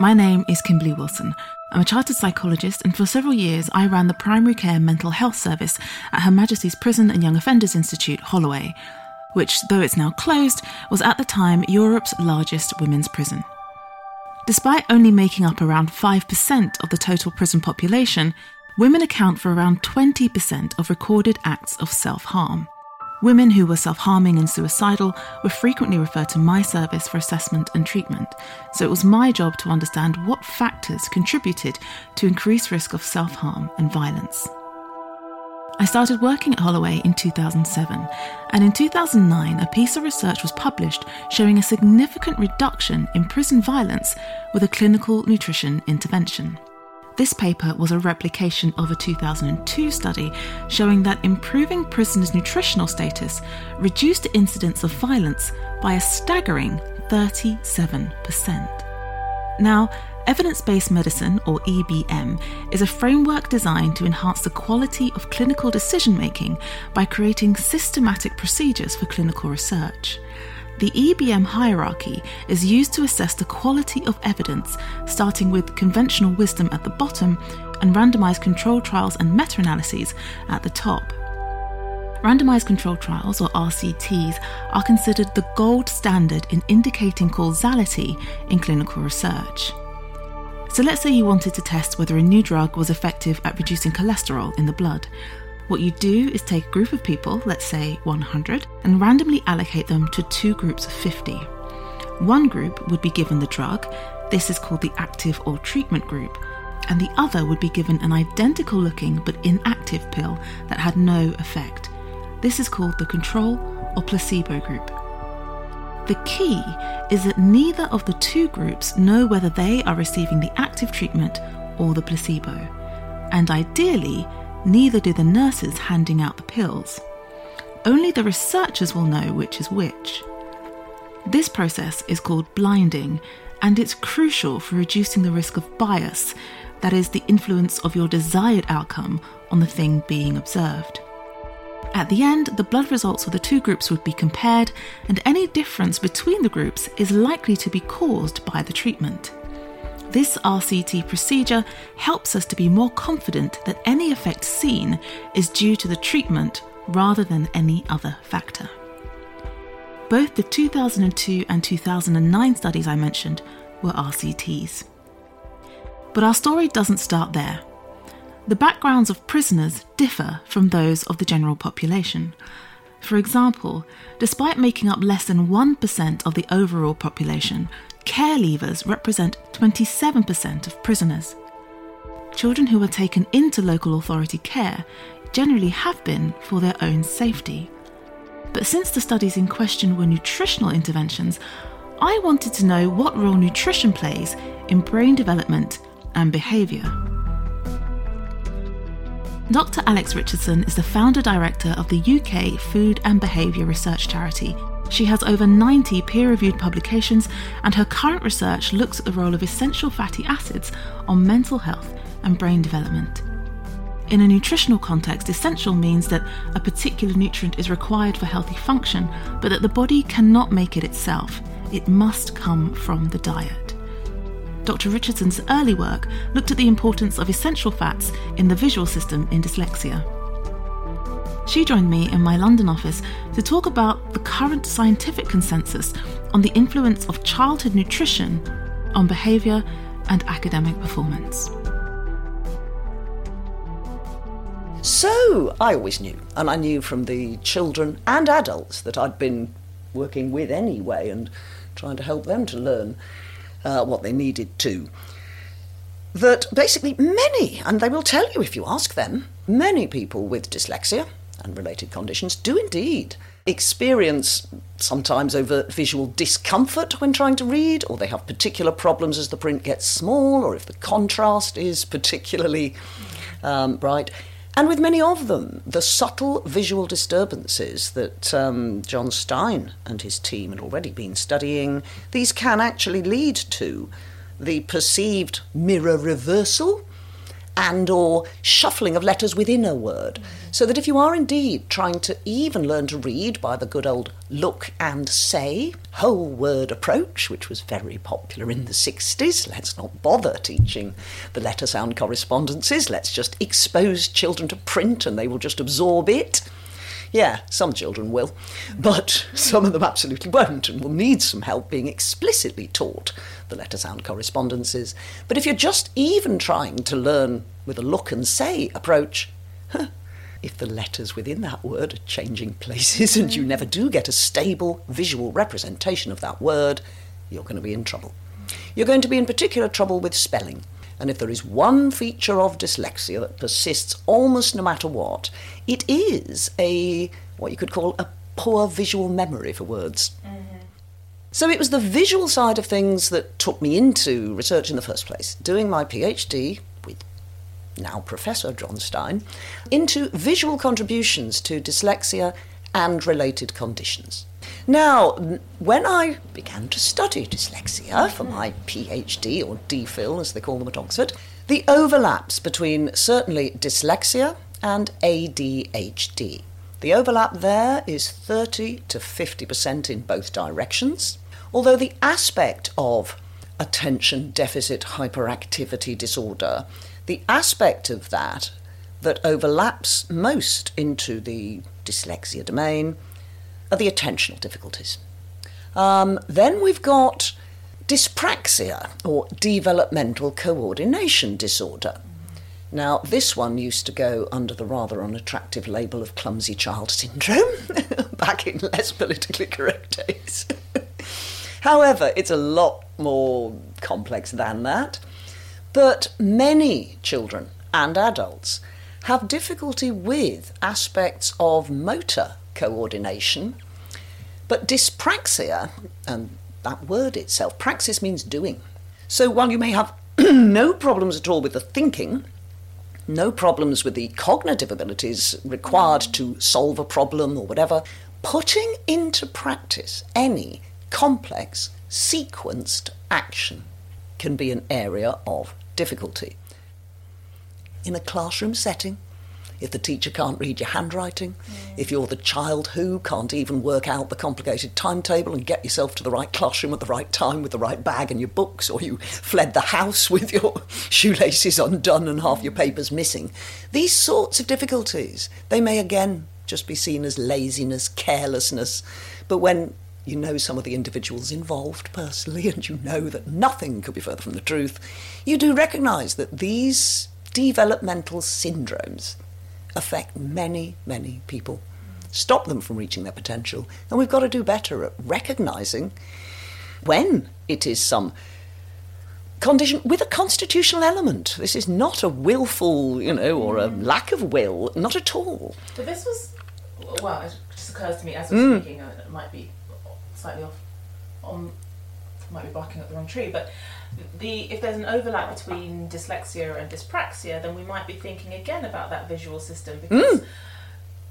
My name is Kimberly Wilson. I'm a chartered psychologist, and for several years I ran the primary care mental health service at Her Majesty's Prison and Young Offenders Institute, Holloway, which, though it's now closed, was at the time Europe's largest women's prison. Despite only making up around 5% of the total prison population, women account for around 20% of recorded acts of self harm. Women who were self harming and suicidal were frequently referred to my service for assessment and treatment, so it was my job to understand what factors contributed to increased risk of self harm and violence. I started working at Holloway in 2007, and in 2009, a piece of research was published showing a significant reduction in prison violence with a clinical nutrition intervention. This paper was a replication of a 2002 study showing that improving prisoners' nutritional status reduced the incidence of violence by a staggering 37%. Now, Evidence based medicine, or EBM, is a framework designed to enhance the quality of clinical decision making by creating systematic procedures for clinical research. The EBM hierarchy is used to assess the quality of evidence, starting with conventional wisdom at the bottom and randomized control trials and meta analyses at the top. Randomized control trials, or RCTs, are considered the gold standard in indicating causality in clinical research. So, let's say you wanted to test whether a new drug was effective at reducing cholesterol in the blood. What you do is take a group of people, let's say 100, and randomly allocate them to two groups of 50. One group would be given the drug, this is called the active or treatment group, and the other would be given an identical looking but inactive pill that had no effect. This is called the control or placebo group. The key is that neither of the two groups know whether they are receiving the active treatment or the placebo. And ideally, neither do the nurses handing out the pills. Only the researchers will know which is which. This process is called blinding, and it's crucial for reducing the risk of bias, that is, the influence of your desired outcome on the thing being observed. At the end, the blood results of the two groups would be compared, and any difference between the groups is likely to be caused by the treatment. This RCT procedure helps us to be more confident that any effect seen is due to the treatment rather than any other factor. Both the 2002 and 2009 studies I mentioned were RCTs. But our story doesn't start there. The backgrounds of prisoners differ from those of the general population. For example, despite making up less than 1% of the overall population, care leavers represent 27% of prisoners. Children who are taken into local authority care generally have been for their own safety. But since the studies in question were nutritional interventions, I wanted to know what role nutrition plays in brain development and behaviour. Dr. Alex Richardson is the founder director of the UK Food and Behaviour Research Charity. She has over 90 peer reviewed publications, and her current research looks at the role of essential fatty acids on mental health and brain development. In a nutritional context, essential means that a particular nutrient is required for healthy function, but that the body cannot make it itself. It must come from the diet. Dr. Richardson's early work looked at the importance of essential fats in the visual system in dyslexia. She joined me in my London office to talk about the current scientific consensus on the influence of childhood nutrition on behaviour and academic performance. So, I always knew, and I knew from the children and adults that I'd been working with anyway and trying to help them to learn uh, what they needed to. That basically many, and they will tell you if you ask them, many people with dyslexia and related conditions do indeed experience sometimes overt visual discomfort when trying to read, or they have particular problems as the print gets small, or if the contrast is particularly um, bright. And with many of them, the subtle visual disturbances that um, John Stein and his team had already been studying, these can actually lead to the perceived mirror reversal and or shuffling of letters within a word. So that if you are indeed trying to even learn to read by the good old look and say whole word approach, which was very popular in the 60s, let's not bother teaching the letter sound correspondences, let's just expose children to print and they will just absorb it. Yeah, some children will, but some of them absolutely won't and will need some help being explicitly taught the letter sound correspondences. But if you're just even trying to learn with a look and say approach, if the letters within that word are changing places and you never do get a stable visual representation of that word, you're going to be in trouble. You're going to be in particular trouble with spelling. And if there is one feature of dyslexia that persists almost no matter what, it is a what you could call a poor visual memory for words. Mm-hmm. So it was the visual side of things that took me into research in the first place, doing my PhD with now Professor John Stein into visual contributions to dyslexia and related conditions. Now, when I began to study dyslexia for mm-hmm. my PhD, or DPhil as they call them at Oxford, the overlaps between certainly dyslexia and ADHD. The overlap there is 30 to 50% in both directions, although the aspect of attention deficit hyperactivity disorder, the aspect of that that overlaps most into the dyslexia domain are the attentional difficulties. Um, then we've got dyspraxia, or developmental coordination disorder. Now, this one used to go under the rather unattractive label of clumsy child syndrome back in less politically correct days. However, it's a lot more complex than that. But many children and adults have difficulty with aspects of motor coordination. But dyspraxia, and that word itself, praxis means doing. So while you may have no problems at all with the thinking, no problems with the cognitive abilities required to solve a problem or whatever, putting into practice any complex, sequenced action can be an area of difficulty. In a classroom setting, if the teacher can't read your handwriting, mm. if you're the child who can't even work out the complicated timetable and get yourself to the right classroom at the right time with the right bag and your books, or you fled the house with your shoelaces undone and half your papers missing. These sorts of difficulties, they may again just be seen as laziness, carelessness, but when you know some of the individuals involved personally and you know that nothing could be further from the truth, you do recognise that these developmental syndromes affect many, many people, stop them from reaching their potential. And we've got to do better at recognising when it is some condition with a constitutional element. This is not a willful, you know, or a lack of will, not at all. But this was, well, it just occurs to me as I'm mm. speaking, it might be slightly off on, might be barking at the wrong tree, but the if there's an overlap between dyslexia and dyspraxia, then we might be thinking again about that visual system because mm.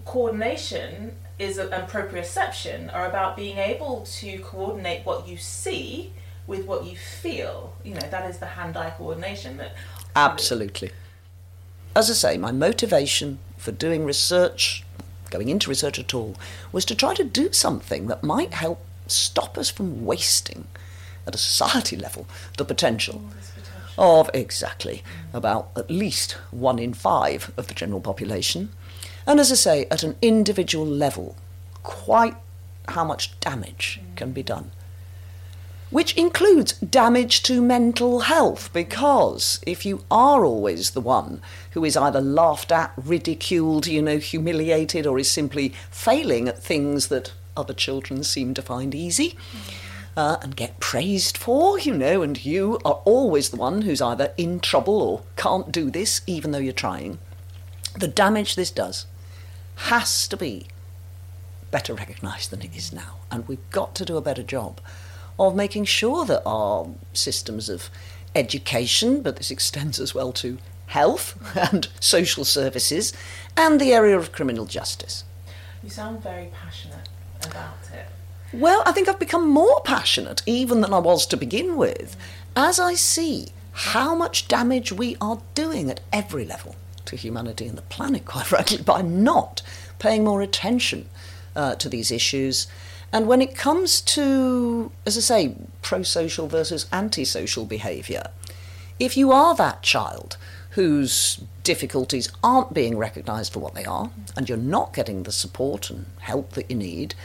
coordination is a, and proprioception are about being able to coordinate what you see with what you feel. You know, that is the hand-eye coordination that Absolutely. As I say, my motivation for doing research, going into research at all, was to try to do something that might help stop us from wasting at a society level the potential of exactly about at least one in five of the general population. And as I say, at an individual level, quite how much damage mm. can be done. Which includes damage to mental health, because if you are always the one who is either laughed at, ridiculed, you know, humiliated, or is simply failing at things that other children seem to find easy, mm. Uh, and get praised for, you know, and you are always the one who's either in trouble or can't do this even though you're trying. The damage this does has to be better recognised than it is now, and we've got to do a better job of making sure that our systems of education, but this extends as well to health and social services, and the area of criminal justice. You sound very passionate about it. Well, I think I've become more passionate even than I was to begin with, as I see how much damage we are doing at every level to humanity and the planet, quite frankly, by not paying more attention uh, to these issues. And when it comes to, as I say, pro social versus anti-social behaviour, if you are that child whose difficulties aren't being recognised for what they are, and you're not getting the support and help that you need,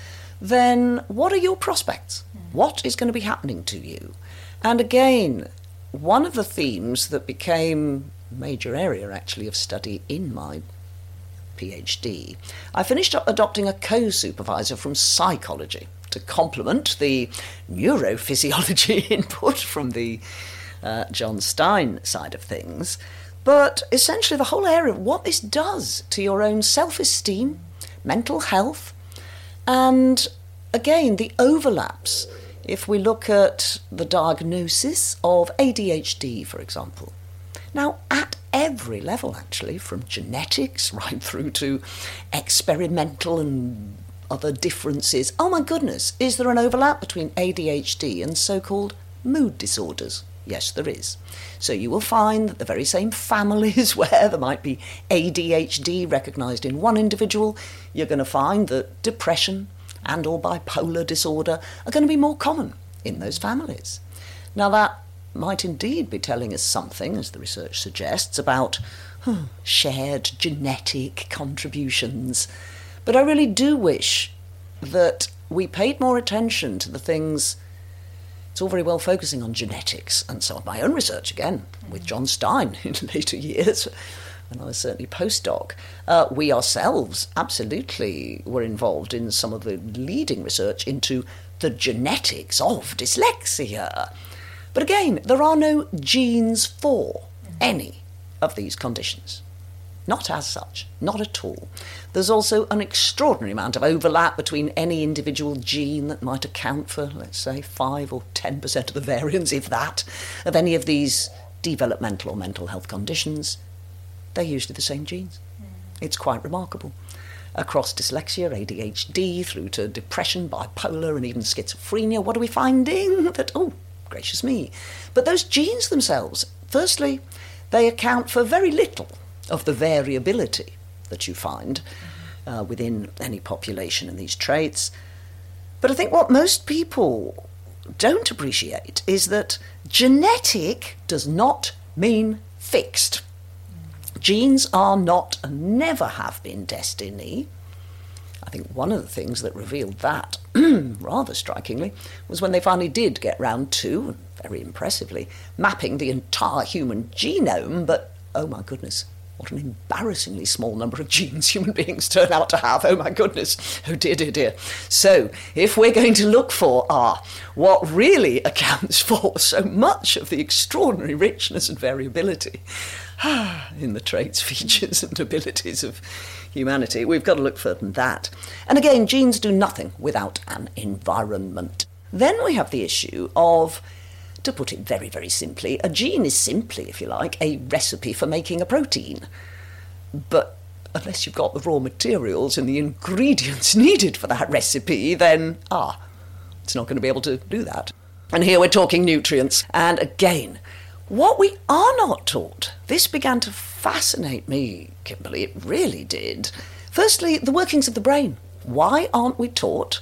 then what are your prospects? What is going to be happening to you? And again, one of the themes that became a major area actually of study in my PhD, I finished up adopting a co supervisor from psychology to complement the neurophysiology input from the uh, John Stein side of things. But essentially, the whole area of what this does to your own self esteem, mental health, and again, the overlaps. If we look at the diagnosis of ADHD, for example. Now, at every level, actually, from genetics right through to experimental and other differences, oh my goodness, is there an overlap between ADHD and so called mood disorders? Yes, there is. So you will find that the very same families where there might be ADHD recognised in one individual, you're going to find that depression and or bipolar disorder are going to be more common in those families. Now that might indeed be telling us something, as the research suggests, about hmm, shared genetic contributions. But I really do wish that we paid more attention to the things it's all very well focusing on genetics and some of My own research, again, with John Stein in later years, and I was certainly postdoc, uh, we ourselves absolutely were involved in some of the leading research into the genetics of dyslexia. But again, there are no genes for any of these conditions. Not as such, not at all. There's also an extraordinary amount of overlap between any individual gene that might account for, let's say, 5 or 10% of the variance, if that, of any of these developmental or mental health conditions. They're usually the same genes. Hmm. It's quite remarkable. Across dyslexia, ADHD, through to depression, bipolar, and even schizophrenia, what are we finding? That, oh, gracious me. But those genes themselves, firstly, they account for very little of the variability that you find uh, within any population in these traits. But I think what most people don't appreciate is that genetic does not mean fixed. Genes are not and never have been destiny. I think one of the things that revealed that rather strikingly was when they finally did get round to, very impressively, mapping the entire human genome, but oh my goodness, what an embarrassingly small number of genes human beings turn out to have. Oh my goodness. Oh dear, dear, dear. So, if we're going to look for ah, what really accounts for so much of the extraordinary richness and variability in the traits, features, and abilities of humanity, we've got to look further than that. And again, genes do nothing without an environment. Then we have the issue of to put it very, very simply, a gene is simply, if you like, a recipe for making a protein. But unless you've got the raw materials and the ingredients needed for that recipe, then, ah, it's not going to be able to do that. And here we're talking nutrients. And again, what we are not taught, this began to fascinate me, Kimberly, it really did. Firstly, the workings of the brain. Why aren't we taught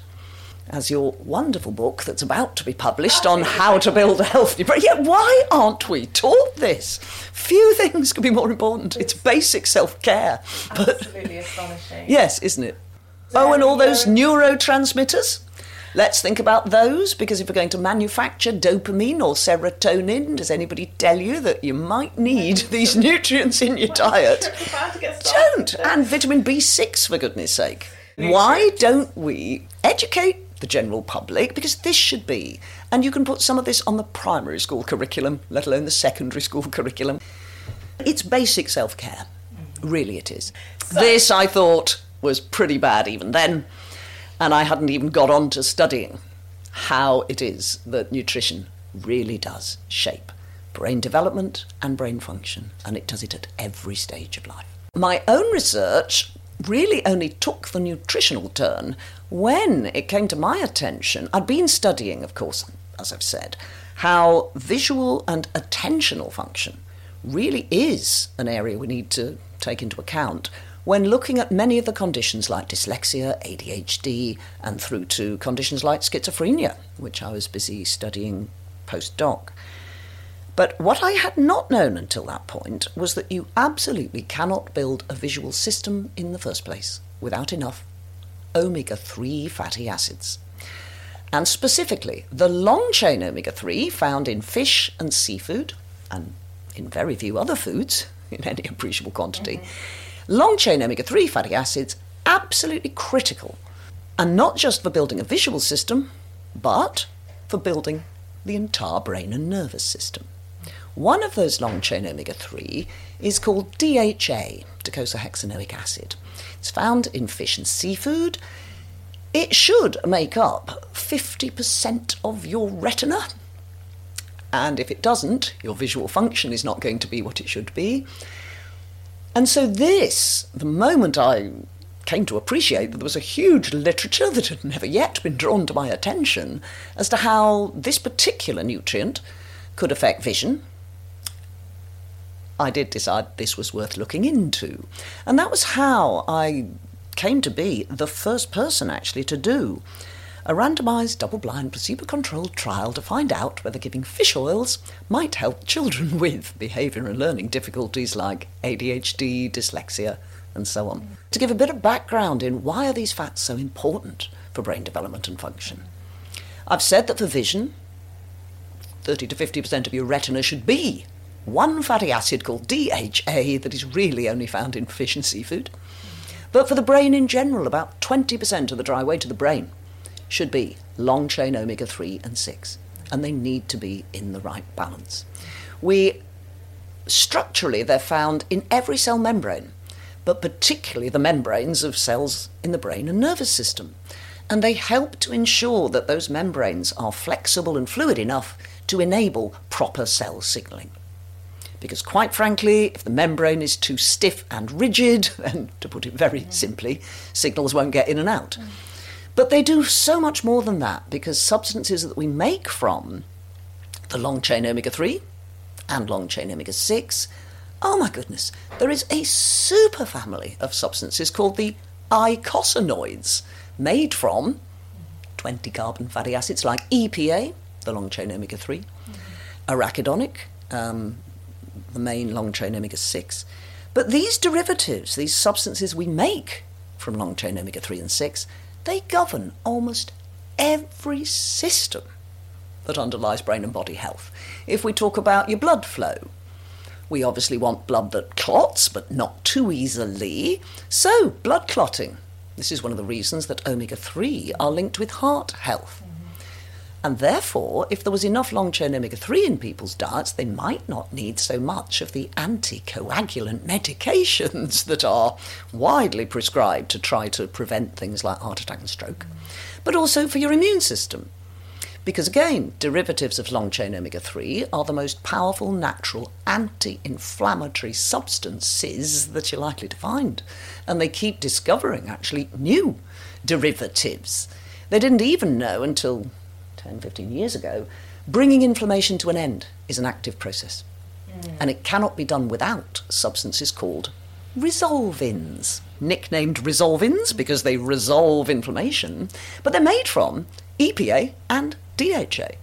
as your wonderful book that's about to be published on how to build a healthy brain. Yeah, why aren't we taught this? Few things could be more important. It's basic self care. Absolutely astonishing. Yes, isn't it? Oh, and all those neurotransmitters. Let's think about those because if we're going to manufacture dopamine or serotonin, does anybody tell you that you might need these nutrients in your diet? About to get started. Don't! And vitamin B6, for goodness sake. Why don't we educate the general public? Because this should be, and you can put some of this on the primary school curriculum, let alone the secondary school curriculum. It's basic self care. Really, it is. This, I thought, was pretty bad even then, and I hadn't even got on to studying how it is that nutrition really does shape brain development and brain function, and it does it at every stage of life. My own research really only took the nutritional turn when it came to my attention. I'd been studying, of course, as I've said, how visual and attentional function really is an area we need to take into account when looking at many of the conditions like dyslexia, ADHD, and through to conditions like schizophrenia, which I was busy studying postdoc. But what I had not known until that point was that you absolutely cannot build a visual system in the first place without enough omega 3 fatty acids. And specifically, the long chain omega 3 found in fish and seafood, and in very few other foods in any appreciable quantity, mm-hmm. long chain omega 3 fatty acids absolutely critical. And not just for building a visual system, but for building the entire brain and nervous system. One of those long chain omega 3 is called DHA, docosahexaenoic acid. It's found in fish and seafood. It should make up 50% of your retina. And if it doesn't, your visual function is not going to be what it should be. And so, this, the moment I came to appreciate that there was a huge literature that had never yet been drawn to my attention as to how this particular nutrient could affect vision, I did decide this was worth looking into. And that was how I came to be the first person actually to do a randomized, double blind, placebo controlled trial to find out whether giving fish oils might help children with behaviour and learning difficulties like ADHD, dyslexia, and so on. To give a bit of background in why are these fats so important for brain development and function. I've said that for vision, 30 to 50% of your retina should be one fatty acid called DHA that is really only found in fish and seafood. But for the brain in general, about 20% of the dry weight of the brain should be long chain omega 3 and 6, and they need to be in the right balance. We structurally they're found in every cell membrane, but particularly the membranes of cells in the brain and nervous system. And they help to ensure that those membranes are flexible and fluid enough to enable proper cell signaling. Because, quite frankly, if the membrane is too stiff and rigid, and to put it very mm. simply, signals won't get in and out. Mm. But they do so much more than that because substances that we make from the long chain omega 3 and long chain omega 6, oh my goodness, there is a super family of substances called the eicosanoids made from 20 carbon fatty acids like EPA, the long chain omega 3, mm. arachidonic, um, the main long chain omega 6. But these derivatives, these substances we make from long chain omega 3 and 6, they govern almost every system that underlies brain and body health. If we talk about your blood flow, we obviously want blood that clots, but not too easily. So, blood clotting. This is one of the reasons that omega 3 are linked with heart health. And therefore, if there was enough long chain omega 3 in people's diets, they might not need so much of the anticoagulant medications that are widely prescribed to try to prevent things like heart attack and stroke, but also for your immune system. Because again, derivatives of long chain omega 3 are the most powerful natural anti inflammatory substances that you're likely to find. And they keep discovering actually new derivatives. They didn't even know until 10, 15 years ago, bringing inflammation to an end is an active process. Mm. And it cannot be done without substances called resolvins, nicknamed resolvins because they resolve inflammation, but they're made from EPA and DHA.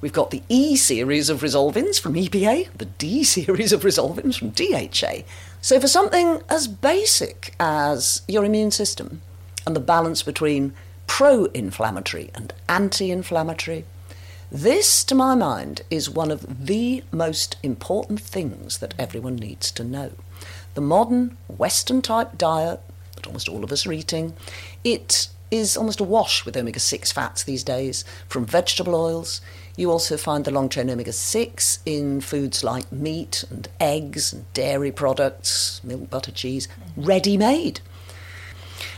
We've got the E series of resolvins from EPA, the D series of resolvins from DHA. So, for something as basic as your immune system and the balance between pro inflammatory and anti inflammatory, this, to my mind, is one of the most important things that everyone needs to know. The modern Western type diet that almost all of us are eating, it is almost awash with omega 6 fats these days from vegetable oils. You also find the long chain omega 6 in foods like meat and eggs and dairy products, milk, butter, cheese, ready made.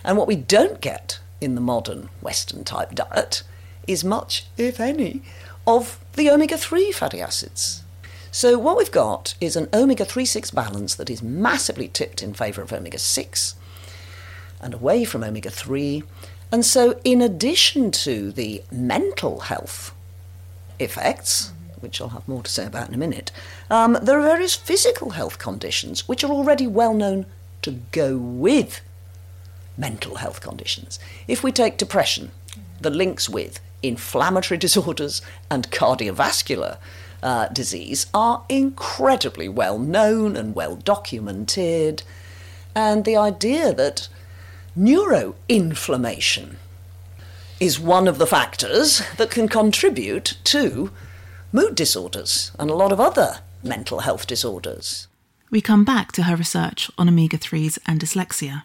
And what we don't get in the modern Western type diet is much, if any, of the omega 3 fatty acids. So, what we've got is an omega 3 6 balance that is massively tipped in favour of omega 6 and away from omega 3. And so, in addition to the mental health effects, which I'll have more to say about in a minute, um, there are various physical health conditions which are already well known to go with mental health conditions. If we take depression, the links with inflammatory disorders and cardiovascular uh, disease are incredibly well known and well documented. And the idea that neuroinflammation is one of the factors that can contribute to mood disorders and a lot of other mental health disorders. We come back to her research on omega 3s and dyslexia.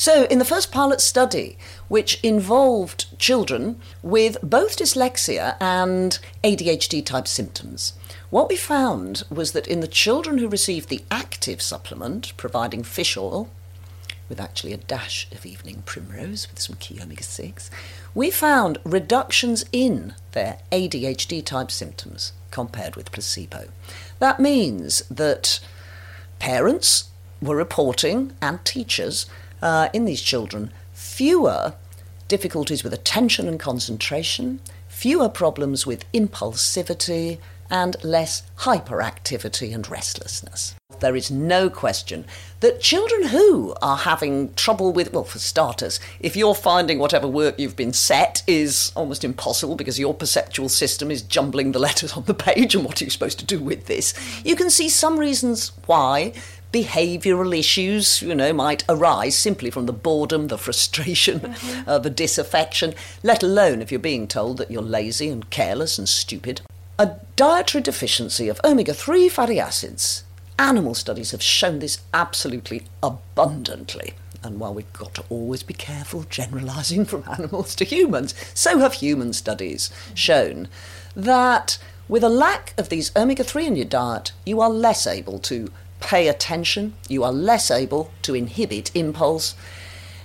So, in the first pilot study, which involved children with both dyslexia and ADHD type symptoms, what we found was that in the children who received the active supplement, providing fish oil, with actually a dash of evening primrose with some key omega 6, we found reductions in their ADHD type symptoms compared with placebo. That means that parents were reporting and teachers uh, in these children fewer difficulties with attention and concentration, fewer problems with impulsivity, and less hyperactivity and restlessness. There is no question that children who are having trouble with, well, for starters, if you're finding whatever work you've been set is almost impossible because your perceptual system is jumbling the letters on the page and what are you supposed to do with this, you can see some reasons why behavioural issues, you know, might arise simply from the boredom, the frustration, mm-hmm. uh, the disaffection, let alone if you're being told that you're lazy and careless and stupid. A dietary deficiency of omega 3 fatty acids. Animal studies have shown this absolutely abundantly. And while we've got to always be careful generalising from animals to humans, so have human studies shown that with a lack of these omega 3 in your diet, you are less able to pay attention, you are less able to inhibit impulse.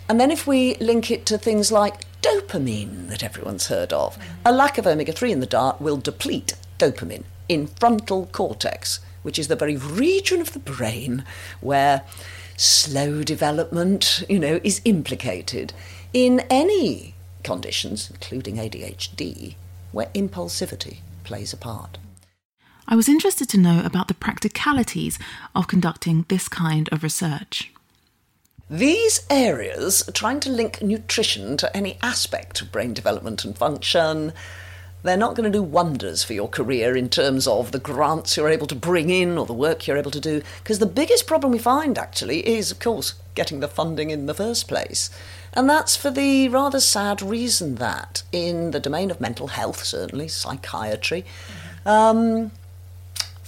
And then if we link it to things like dopamine that everyone's heard of, a lack of omega 3 in the diet will deplete dopamine in frontal cortex, which is the very region of the brain where slow development, you know, is implicated in any conditions, including ADHD, where impulsivity plays a part. I was interested to know about the practicalities of conducting this kind of research. These areas, trying to link nutrition to any aspect of brain development and function, they're not going to do wonders for your career in terms of the grants you're able to bring in or the work you're able to do. Because the biggest problem we find actually is, of course, getting the funding in the first place. And that's for the rather sad reason that in the domain of mental health, certainly, psychiatry, um,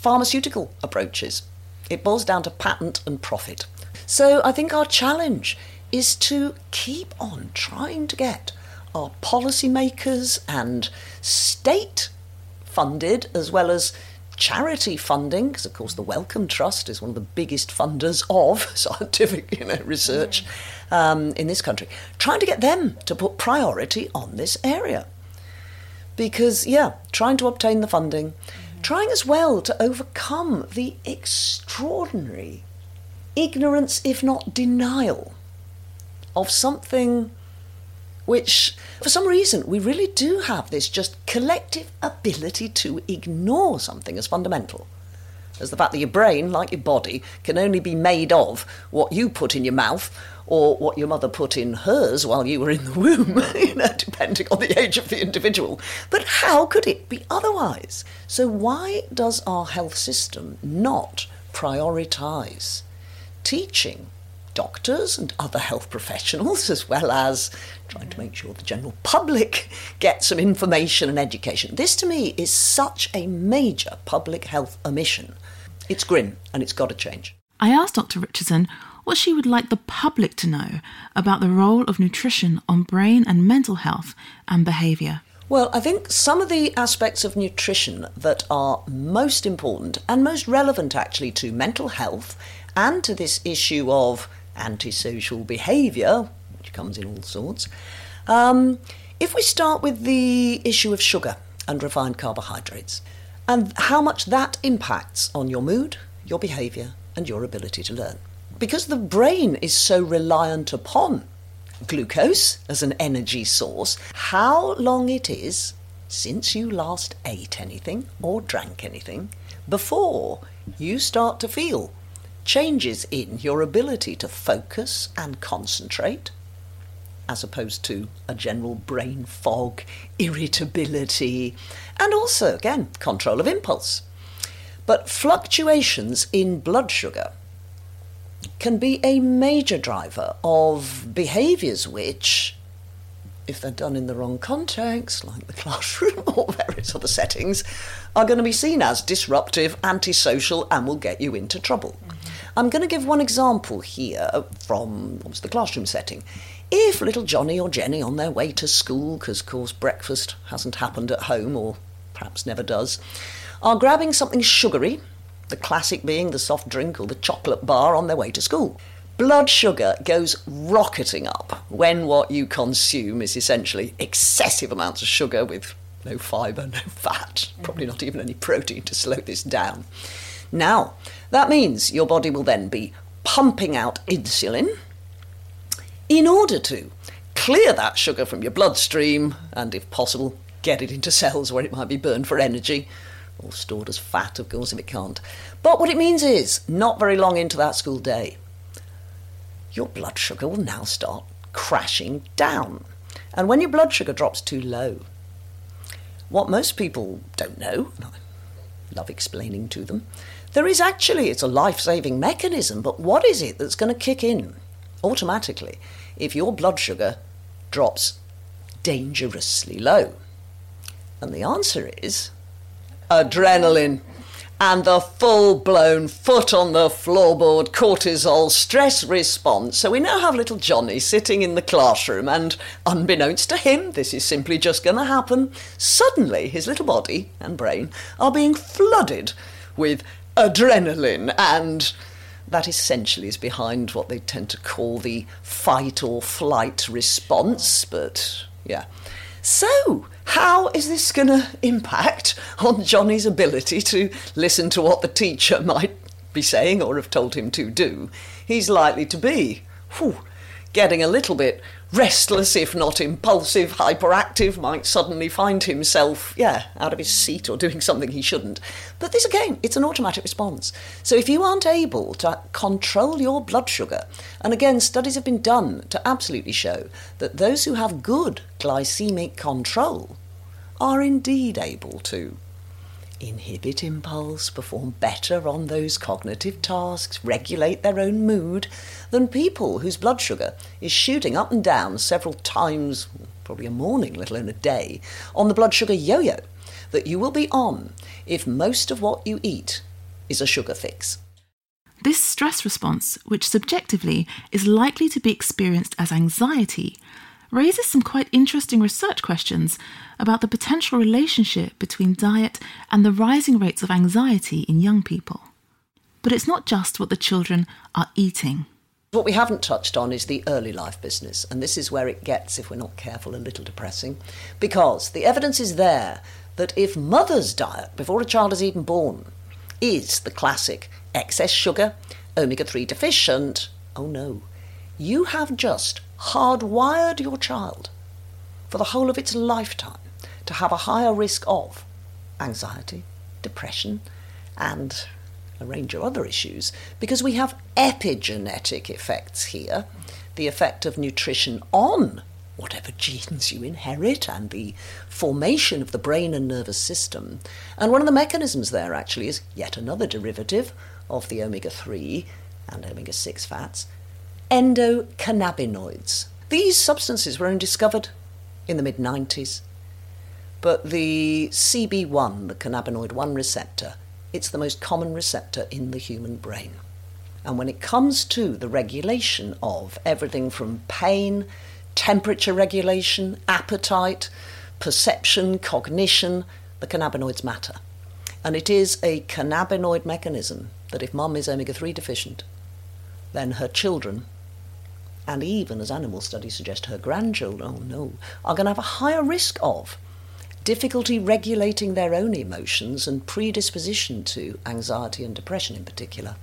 pharmaceutical approaches. It boils down to patent and profit. So I think our challenge is to keep on trying to get our policymakers and state funded as well as charity funding, because of course the Wellcome Trust is one of the biggest funders of scientific you know, research um, in this country, trying to get them to put priority on this area. Because, yeah, trying to obtain the funding, trying as well to overcome the extraordinary ignorance, if not denial, of something which, for some reason, we really do have this just collective ability to ignore something as fundamental as the fact that your brain, like your body, can only be made of what you put in your mouth or what your mother put in hers while you were in the womb, you know, depending on the age of the individual. But how could it be otherwise? So, why does our health system not prioritise teaching doctors and other health professionals, as well as trying to make sure the general public get some information and education. This, to me, is such a major public health omission. It's grim and it's got to change. I asked Dr. Richardson what she would like the public to know about the role of nutrition on brain and mental health and behaviour. Well, I think some of the aspects of nutrition that are most important and most relevant actually to mental health and to this issue of antisocial behaviour, which comes in all sorts. Um, if we start with the issue of sugar and refined carbohydrates and how much that impacts on your mood, your behaviour, and your ability to learn. Because the brain is so reliant upon glucose as an energy source, how long it is since you last ate anything or drank anything before you start to feel changes in your ability to focus and concentrate, as opposed to a general brain fog, irritability, and also, again, control of impulse. But fluctuations in blood sugar can be a major driver of behaviours which, if they're done in the wrong context, like the classroom or various other settings, are going to be seen as disruptive, antisocial, and will get you into trouble. Mm-hmm. I'm going to give one example here from the classroom setting. If little Johnny or Jenny on their way to school, because of course breakfast hasn't happened at home or perhaps never does, are grabbing something sugary the classic being the soft drink or the chocolate bar on their way to school. Blood sugar goes rocketing up when what you consume is essentially excessive amounts of sugar with no fibre, no fat, probably not even any protein to slow this down. Now, that means your body will then be pumping out insulin in order to clear that sugar from your bloodstream and, if possible, get it into cells where it might be burned for energy or stored as fat, of course, if it can't. But what it means is, not very long into that school day, your blood sugar will now start crashing down. And when your blood sugar drops too low, what most people don't know, and I love explaining to them, there is actually, it's a life saving mechanism, but what is it that's going to kick in automatically if your blood sugar drops dangerously low? And the answer is adrenaline, and the full blown foot on the floorboard cortisol stress response. So we now have little Johnny sitting in the classroom, and unbeknownst to him, this is simply just going to happen. Suddenly, his little body and brain are being flooded with adrenaline, and that essentially is behind what they tend to call the fight or flight response. But yeah. So, how is this going to impact on Johnny's ability to listen to what the teacher might be saying or have told him to do? He's likely to be whew, getting a little bit restless, if not impulsive, hyperactive, might suddenly find himself, yeah, out of his seat or doing something he shouldn't. But this again, it's an automatic response. So if you aren't able to control your blood sugar, and again, studies have been done to absolutely show that those who have good glycemic control are indeed able to inhibit impulse, perform better on those cognitive tasks, regulate their own mood than people whose blood sugar is shooting up and down several times, probably a morning, let alone a day, on the blood sugar yo yo that you will be on if most of what you eat is a sugar fix. This stress response, which subjectively is likely to be experienced as anxiety, raises some quite interesting research questions about the potential relationship between diet and the rising rates of anxiety in young people. But it's not just what the children are eating. What we haven't touched on is the early life business, and this is where it gets, if we're not careful, a little depressing, because the evidence is there that if mother's diet before a child is even born is the classic excess sugar, omega 3 deficient, oh no, you have just hardwired your child for the whole of its lifetime to have a higher risk of anxiety, depression, and a range of other issues, because we have epigenetic effects here, the effect of nutrition on whatever genes you inherit and the formation of the brain and nervous system. And one of the mechanisms there actually is yet another derivative of the omega 3 and omega 6 fats endocannabinoids. These substances were only discovered in the mid 90s. But the CB1, the cannabinoid 1 receptor, it's the most common receptor in the human brain. And when it comes to the regulation of everything from pain, temperature regulation, appetite, perception, cognition, the cannabinoids matter. And it is a cannabinoid mechanism that if mum is omega 3 deficient, then her children, and even as animal studies suggest her grandchildren, oh no, are going to have a higher risk of difficulty regulating their own emotions and predisposition to anxiety and depression in particular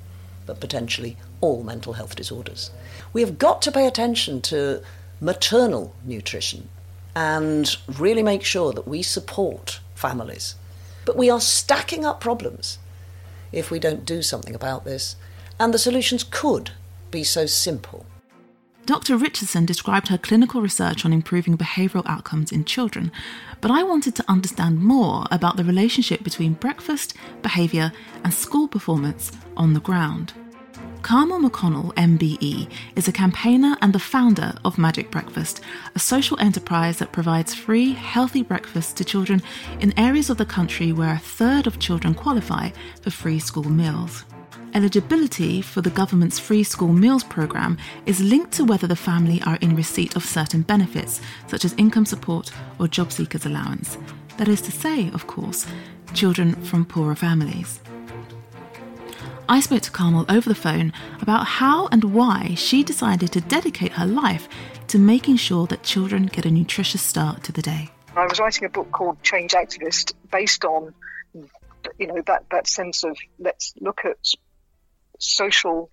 but potentially all mental health disorders. We have got to pay attention to maternal nutrition and really make sure that we support families. But we are stacking up problems if we don't do something about this, and the solutions could be so simple. Dr. Richardson described her clinical research on improving behavioural outcomes in children, but I wanted to understand more about the relationship between breakfast, behaviour, and school performance on the ground. Carmel McConnell, MBE, is a campaigner and the founder of Magic Breakfast, a social enterprise that provides free, healthy breakfasts to children in areas of the country where a third of children qualify for free school meals. Eligibility for the government's free school meals program is linked to whether the family are in receipt of certain benefits, such as income support or job seekers allowance. That is to say, of course, children from poorer families. I spoke to Carmel over the phone about how and why she decided to dedicate her life to making sure that children get a nutritious start to the day. I was writing a book called Change Activist based on you know that that sense of let's look at social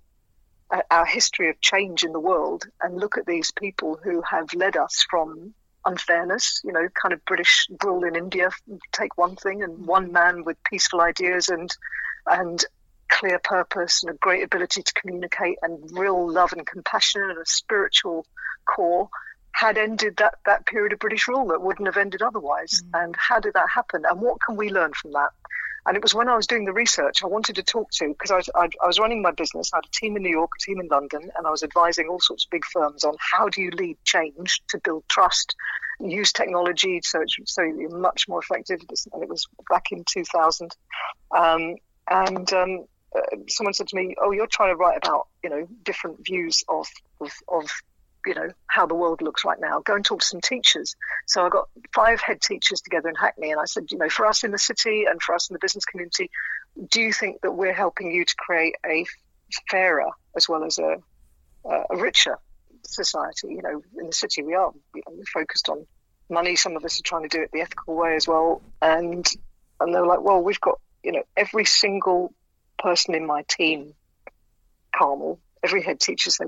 uh, our history of change in the world and look at these people who have led us from unfairness, you know, kind of British rule in India, take one thing, and one man with peaceful ideas and and clear purpose and a great ability to communicate and real love and compassion and a spiritual core had ended that, that period of British rule that wouldn't have ended otherwise. Mm. And how did that happen? And what can we learn from that? And it was when I was doing the research I wanted to talk to because I I, I was running my business. I had a team in New York, a team in London, and I was advising all sorts of big firms on how do you lead change to build trust, use technology so it's, so you're much more effective. And it was back in 2000. Um, and um, uh, someone said to me, "Oh, you're trying to write about you know different views of, of of, you know how the world looks right now. Go and talk to some teachers." So I got five head teachers together in Hackney, and I said, "You know, for us in the city and for us in the business community, do you think that we're helping you to create a fairer as well as a a richer society? You know, in the city we are you know, focused on money. Some of us are trying to do it the ethical way as well, and and they were like, "Well, we've got." You know, every single person in my team, Carmel, every head teacher said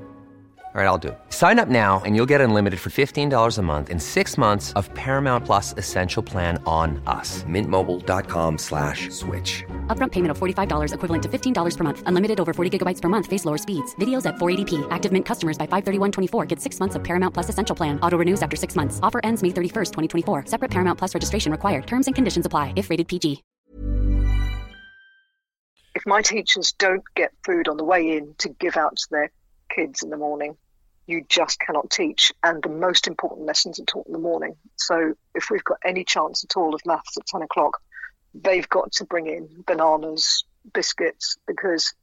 All right, I'll do. it. Sign up now and you'll get unlimited for $15 a month and six months of Paramount Plus Essential Plan on us. Mintmobile.com slash switch. Upfront payment of $45 equivalent to $15 per month. Unlimited over 40 gigabytes per month. Face lower speeds. Videos at 480p. Active Mint customers by 531.24 get six months of Paramount Plus Essential Plan. Auto renews after six months. Offer ends May 31st, 2024. Separate Paramount Plus registration required. Terms and conditions apply if rated PG. If my teachers don't get food on the way in to give out to their kids in the morning, you just cannot teach. And the most important lessons are taught in the morning. So if we've got any chance at all of maths at 10 o'clock, they've got to bring in bananas, biscuits, because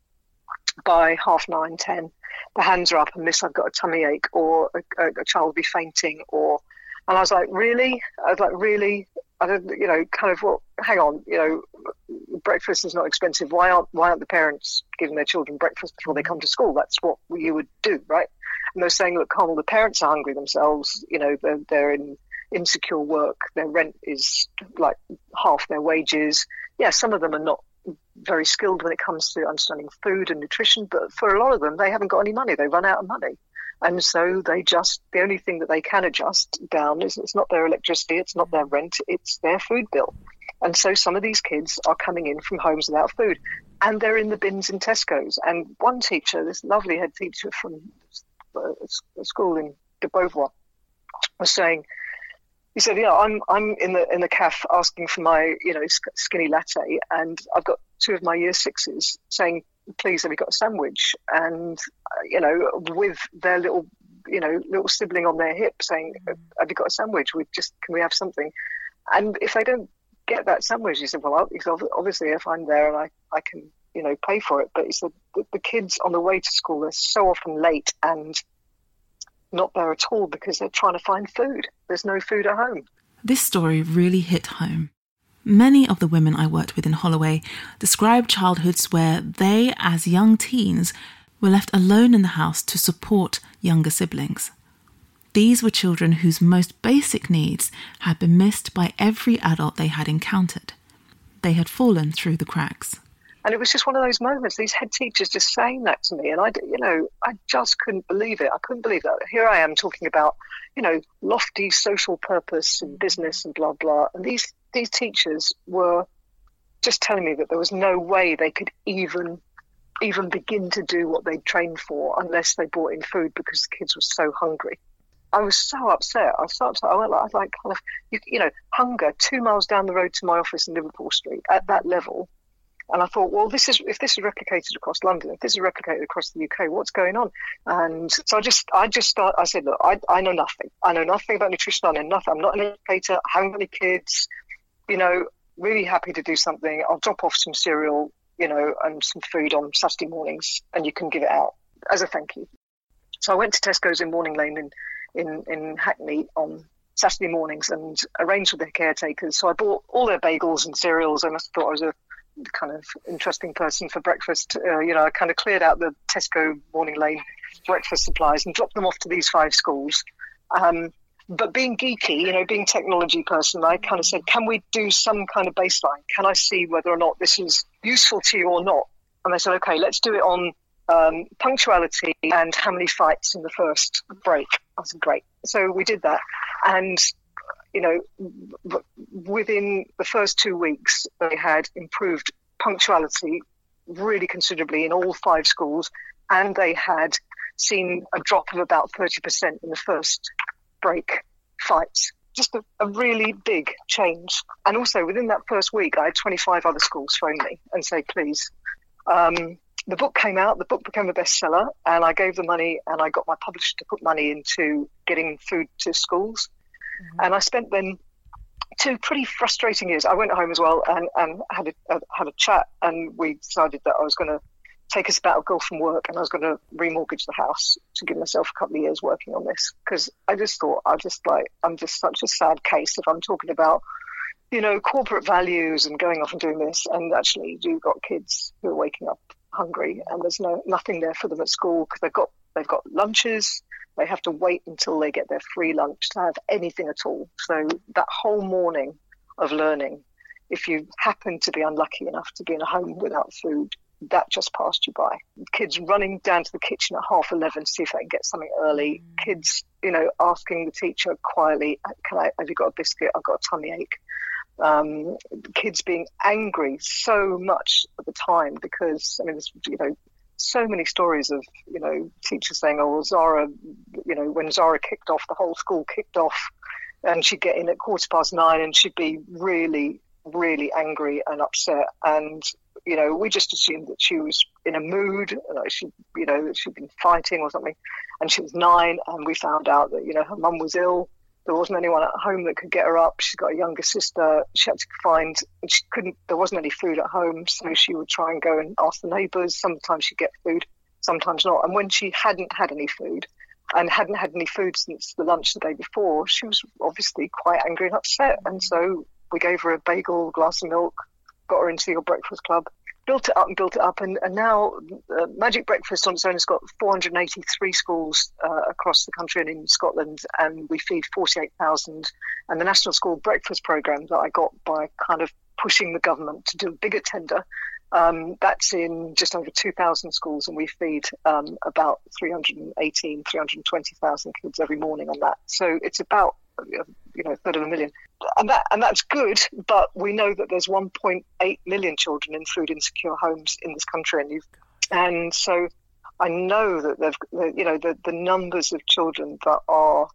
by half nine, ten, the hands are up and miss, I've got a tummy ache, or a, a, a child will be fainting, or and I was like, really? I was like, really? I don't, you know, kind of, well, hang on, you know, breakfast is not expensive. Why aren't why aren't the parents giving their children breakfast before they come to school? That's what you would do, right? And they're saying, look, Carmel, the parents are hungry themselves. You know, they're, they're in insecure work. Their rent is like half their wages. Yeah, some of them are not very skilled when it comes to understanding food and nutrition, but for a lot of them, they haven't got any money. They run out of money. And so they just, the only thing that they can adjust down is it's not their electricity, it's not their rent, it's their food bill. And so some of these kids are coming in from homes without food and they're in the bins in Tesco's. And one teacher, this lovely head teacher from uh, a school in de Beauvoir, was saying, he said, "Yeah, I'm I'm in the in the cafe asking for my you know skinny latte, and I've got two of my year sixes saying, please, have you got a sandwich?' And uh, you know, with their little you know little sibling on their hip saying, have you got a sandwich? We just can we have something? And if they don't get that sandwich, he said, well, obviously if I'm there and I I can you know pay for it, but he said the, the kids on the way to school are so often late and not there at all because they're trying to find food. There's no food at home. This story really hit home. Many of the women I worked with in Holloway described childhoods where they, as young teens, were left alone in the house to support younger siblings. These were children whose most basic needs had been missed by every adult they had encountered. They had fallen through the cracks. And it was just one of those moments, these head teachers just saying that to me. And I, you know, I just couldn't believe it. I couldn't believe that. Here I am talking about, you know, lofty social purpose and business and blah, blah. And these, these teachers were just telling me that there was no way they could even even begin to do what they'd trained for unless they brought in food because the kids were so hungry. I was so upset. I started. I went. I was like, kind of, you, you know, hunger two miles down the road to my office in Liverpool Street at that level and I thought, well, this is if this is replicated across London, if this is replicated across the UK, what's going on? And so I just, I just start. I said, look, I, I know nothing. I know nothing about nutrition. I know nothing. I'm not an educator. I haven't got any kids. You know, really happy to do something. I'll drop off some cereal, you know, and some food on Saturday mornings, and you can give it out as a thank you. So I went to Tesco's in Morning Lane in in, in Hackney on Saturday mornings and arranged with their caretakers. So I bought all their bagels and cereals, and I thought I was a kind of interesting person for breakfast. Uh, you know, I kind of cleared out the Tesco Morning Lane breakfast supplies and dropped them off to these five schools. Um, but being geeky, you know, being technology person, I kind of said, can we do some kind of baseline? Can I see whether or not this is useful to you or not? And they said, okay, let's do it on um, punctuality and how many fights in the first break. I said, great. So we did that. And you know, within the first two weeks, they had improved punctuality really considerably in all five schools, and they had seen a drop of about 30% in the first break fights. Just a, a, really big change. And also within that first week, I had 25 other schools phone me and say, please. Um, the book came out, the book became a bestseller, and I gave the money and I got my publisher to put money into getting food to schools. Mm-hmm. And I spent then two pretty frustrating years. I went home as well and, and had a, a, had a chat, and we decided that I was going to take a sabbatical from work and I was going to remortgage the house to give myself a couple of years working on this because I just thought I just like I'm just such a sad case if I'm talking about you know corporate values and going off and doing this and actually you've got kids who are waking up hungry and there's no nothing there for them at school because they've got they've got lunches they have to wait until they get their free lunch to have anything at all. So that whole morning of learning, if you happen to be unlucky enough to be in a home without food, that just passed you by. Kids running down to the kitchen at half 11 to see if they can get something early. Mm. Kids, you know, asking the teacher quietly, can I, have you got a biscuit? I've got a tummy ache. Um, kids being angry so much at the time because, I mean, there's, you know, so many stories of, you know, teachers saying, oh, Zara, you know, when Zara kicked off, the whole school kicked off and she'd get in at quarter past nine and she'd be really, really angry and upset. And you know, we just assumed that she was in a mood, like she, you know, that she'd been fighting or something. And she was nine, and we found out that, you know, her mum was ill. There wasn't anyone at home that could get her up. She's got a younger sister. She had to find, she couldn't, there wasn't any food at home. So she would try and go and ask the neighbours. Sometimes she'd get food, sometimes not. And when she hadn't had any food, and hadn't had any food since the lunch the day before, she was obviously quite angry and upset. And so we gave her a bagel, glass of milk, got her into Your Breakfast Club, built it up and built it up. And, and now uh, Magic Breakfast on its own has got 483 schools uh, across the country and in Scotland, and we feed 48,000. And the National School Breakfast Programme that I got by kind of pushing the government to do a bigger tender. Um, that's in just over 2,000 schools, and we feed um, about 318, 320,000 kids every morning on that. So it's about you know, a third of a million. And that and that's good, but we know that there's 1.8 million children in food insecure homes in this country, and and so I know that they've, you know, the, the numbers of children that are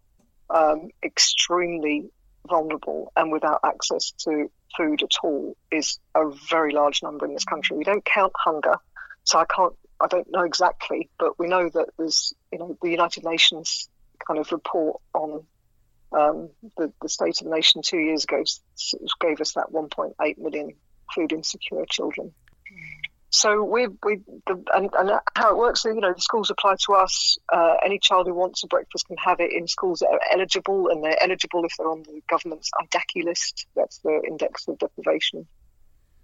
um, extremely vulnerable and without access to food at all is a very large number in this country. We don't count hunger, so I can't, I don't know exactly, but we know that there's, you know, the United Nations kind of report on um, the, the State of the Nation two years ago gave us that 1.8 million food insecure children. So we we the, and, and how it works, you know, the schools apply to us. Uh, any child who wants a breakfast can have it in schools that are eligible, and they're eligible if they're on the government's IDACI list. That's the Index of Deprivation.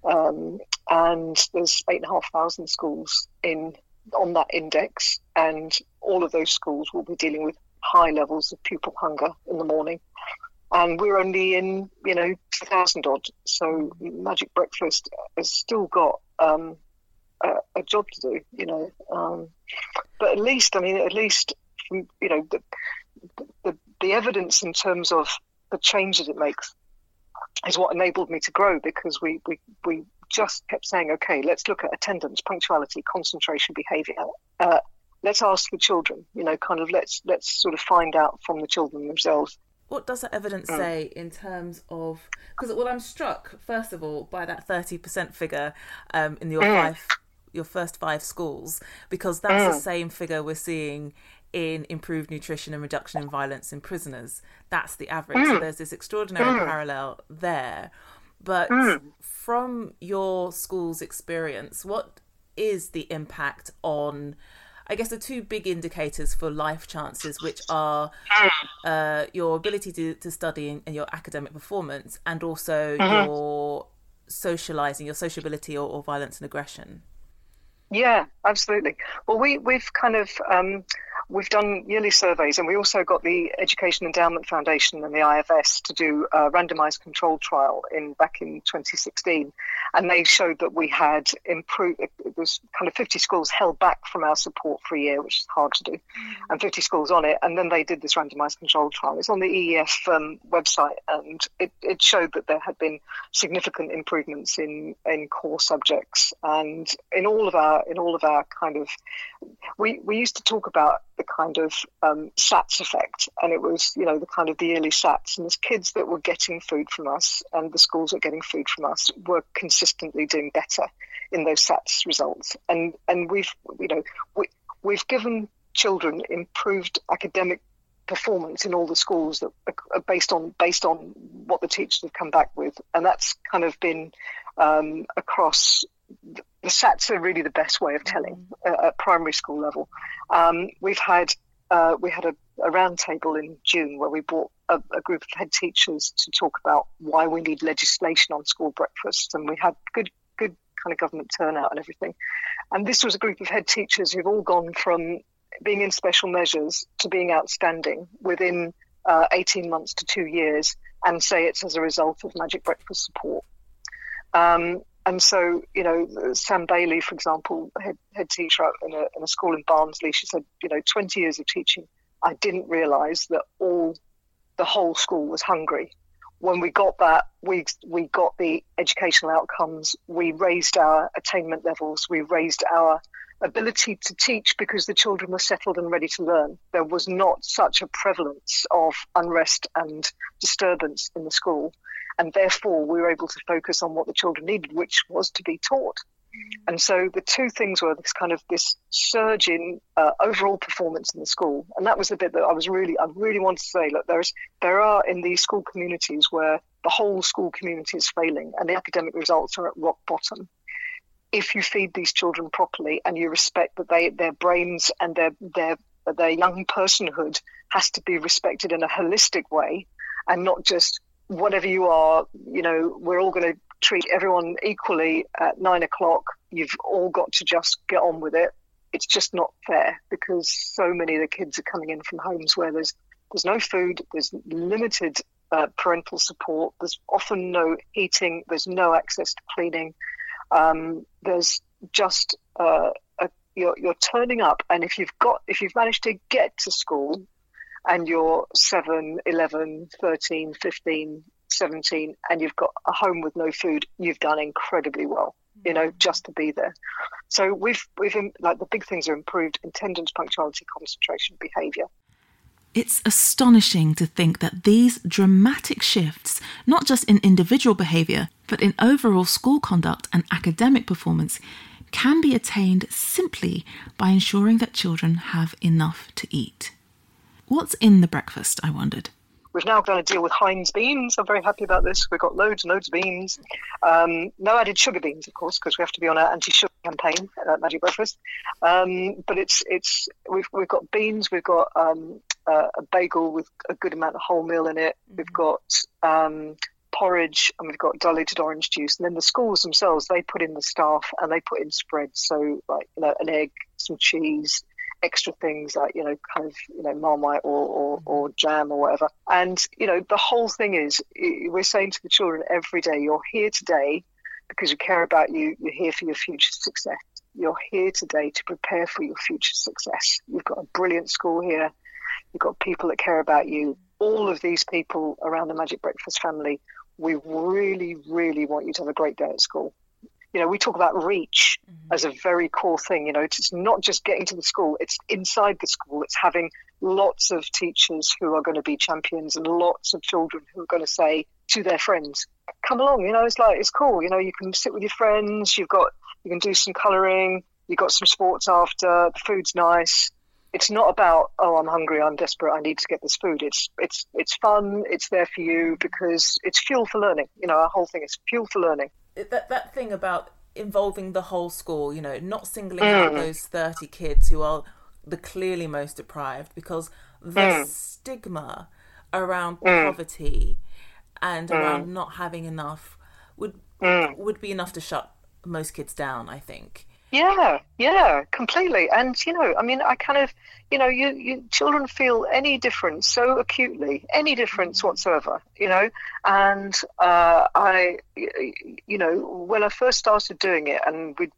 Um, and there's eight and a half thousand schools in on that index, and all of those schools will be dealing with high levels of pupil hunger in the morning. And we're only in, you know, 2,000 odd. So Magic Breakfast has still got um, a, a, job to do, you know. Um, but at least, I mean, at least, you know, the, the, the evidence in terms of the changes it makes is what enabled me to grow because we, we, we just kept saying, okay, let's look at attendance, punctuality, concentration, behaviour. Uh, let's ask the children. You know, kind of let's let's sort of find out from the children themselves. What does that evidence mm. say in terms of? Because well, I'm struck first of all by that thirty percent figure um, in your mm. five, your first five schools, because that's mm. the same figure we're seeing in improved nutrition and reduction in violence in prisoners. That's the average. So mm. there's this extraordinary mm. parallel there. But mm. from your school's experience, what is the impact on I guess the two big indicators for life chances, which are uh, your ability to, to study and your academic performance, and also mm-hmm. your socializing, your sociability or, or, violence and aggression. Yeah, absolutely. Well, we we've kind of um, we've done yearly surveys, and we also got the Education Endowment Foundation and the IFS to do a randomised control trial in back in 2016, and they showed that we had improved. It was kind of 50 schools held back from our support for a year, which is hard to do, mm. and 50 schools on it, and then they did this randomised control trial. It's on the EEF um, website, and it, it showed that there had been significant improvements in in core subjects, and in all of our in all of our kind of we we used to talk about the kind of um, SATs effect, and it was you know the kind of the yearly SATs, and there's kids that were getting food from us, and the schools that were getting food from us were consistently doing better in those SATs results, and and we've you know we, we've given children improved academic performance in all the schools that are based on based on what the teachers have come back with, and that's kind of been um, across the SATs are really the best way of telling uh, at primary school level. Um, we've had uh, we had a, a roundtable in June where we brought a, a, group of head teachers to talk about why we need legislation on school breakfast, and we had good good kind of government turnout and everything. And this was a group of head teachers who've all gone from being in special measures to being outstanding within uh, 18 months to two years, and say it's as a result of Magic Breakfast support. Um, and so, you know, Sam Bailey, for example, head, head teacher in a, in a school in Barnsley, she said, you know, 20 years of teaching, I didn't realise that all the whole school was hungry. When we got that, we we got the educational outcomes. We raised our attainment levels. We raised our ability to teach because the children were settled and ready to learn. There was not such a prevalence of unrest and disturbance in the school. And therefore, we were able to focus on what the children needed, which was to be taught. And so the two things were this kind of this surge in uh, overall performance in the school, and that was the bit that I was really, I really wanted to say. Look, there's there are in these school communities where the whole school community is failing, and the academic results are at rock bottom if you feed these children properly and you respect that they their brains and their their their young personhood has to be respected in a holistic way and not just whatever you are you know we're all going to treat everyone equally at nine o'clock. You've all got to just get on with it. It's just not fair because so many of the kids are coming in from homes where there's there's no food there's limited uh, parental support there's often no heating there's no access to cleaning. Um, there's just uh, a, you're, you're turning up, and if you've got if you've managed to get to school, and you're 7, 11, 13, 15, 17, and you've got a home with no food, you've done incredibly well. You know, mm. just to be there. So we've we've like the big things are improved attendance, punctuality, concentration, behaviour. It's astonishing to think that these dramatic shifts, not just in individual behaviour, but in overall school conduct and academic performance, can be attained simply by ensuring that children have enough to eat. What's in the breakfast, I wondered? We've now done a deal with Heinz beans. I'm very happy about this. We've got loads and loads of beans. Um, no added sugar beans, of course, because we have to be on our anti-sugar campaign at Magic Breakfast. Um, but it's it's we've we've got beans. We've got um, uh, a bagel with a good amount of wholemeal in it. Mm-hmm. We've got um, porridge and we've got diluted orange juice. And then the schools themselves, they put in the staff and they put in spreads. So like you know an egg, some cheese, extra things like you know kind of you know marmite or, or, mm-hmm. or jam or whatever. And you know the whole thing is we're saying to the children every day you're here today because we care about you. You're here for your future success. You're here today to prepare for your future success. You've got a brilliant school here. You've got people that care about you. All of these people around the magic breakfast family we really really want you to have a great day at school you know, we talk about reach mm-hmm. as a very core thing. You know, it's not just getting to the school, it's inside the school. It's having lots of teachers who are going to be champions and lots of children who are going to say to their friends, come along. You know, it's like, it's cool. You know, you can sit with your friends, you've got, you can do some colouring, you've got some sports after, the food's nice. It's not about oh I'm hungry I'm desperate I need to get this food it's it's it's fun it's there for you because it's fuel for learning you know our whole thing is fuel for learning that that thing about involving the whole school, you know, not singling mm. out those 30 kids who are the clearly most deprived because the mm. stigma around mm. poverty and mm. around not having enough would mm. would be enough to shut most kids down, I think. Yeah, yeah, completely. And you know, I mean, I kind of, you know, you, you children feel any difference so acutely, any difference whatsoever, you know. And uh, I, you know, when I first started doing it, and we'd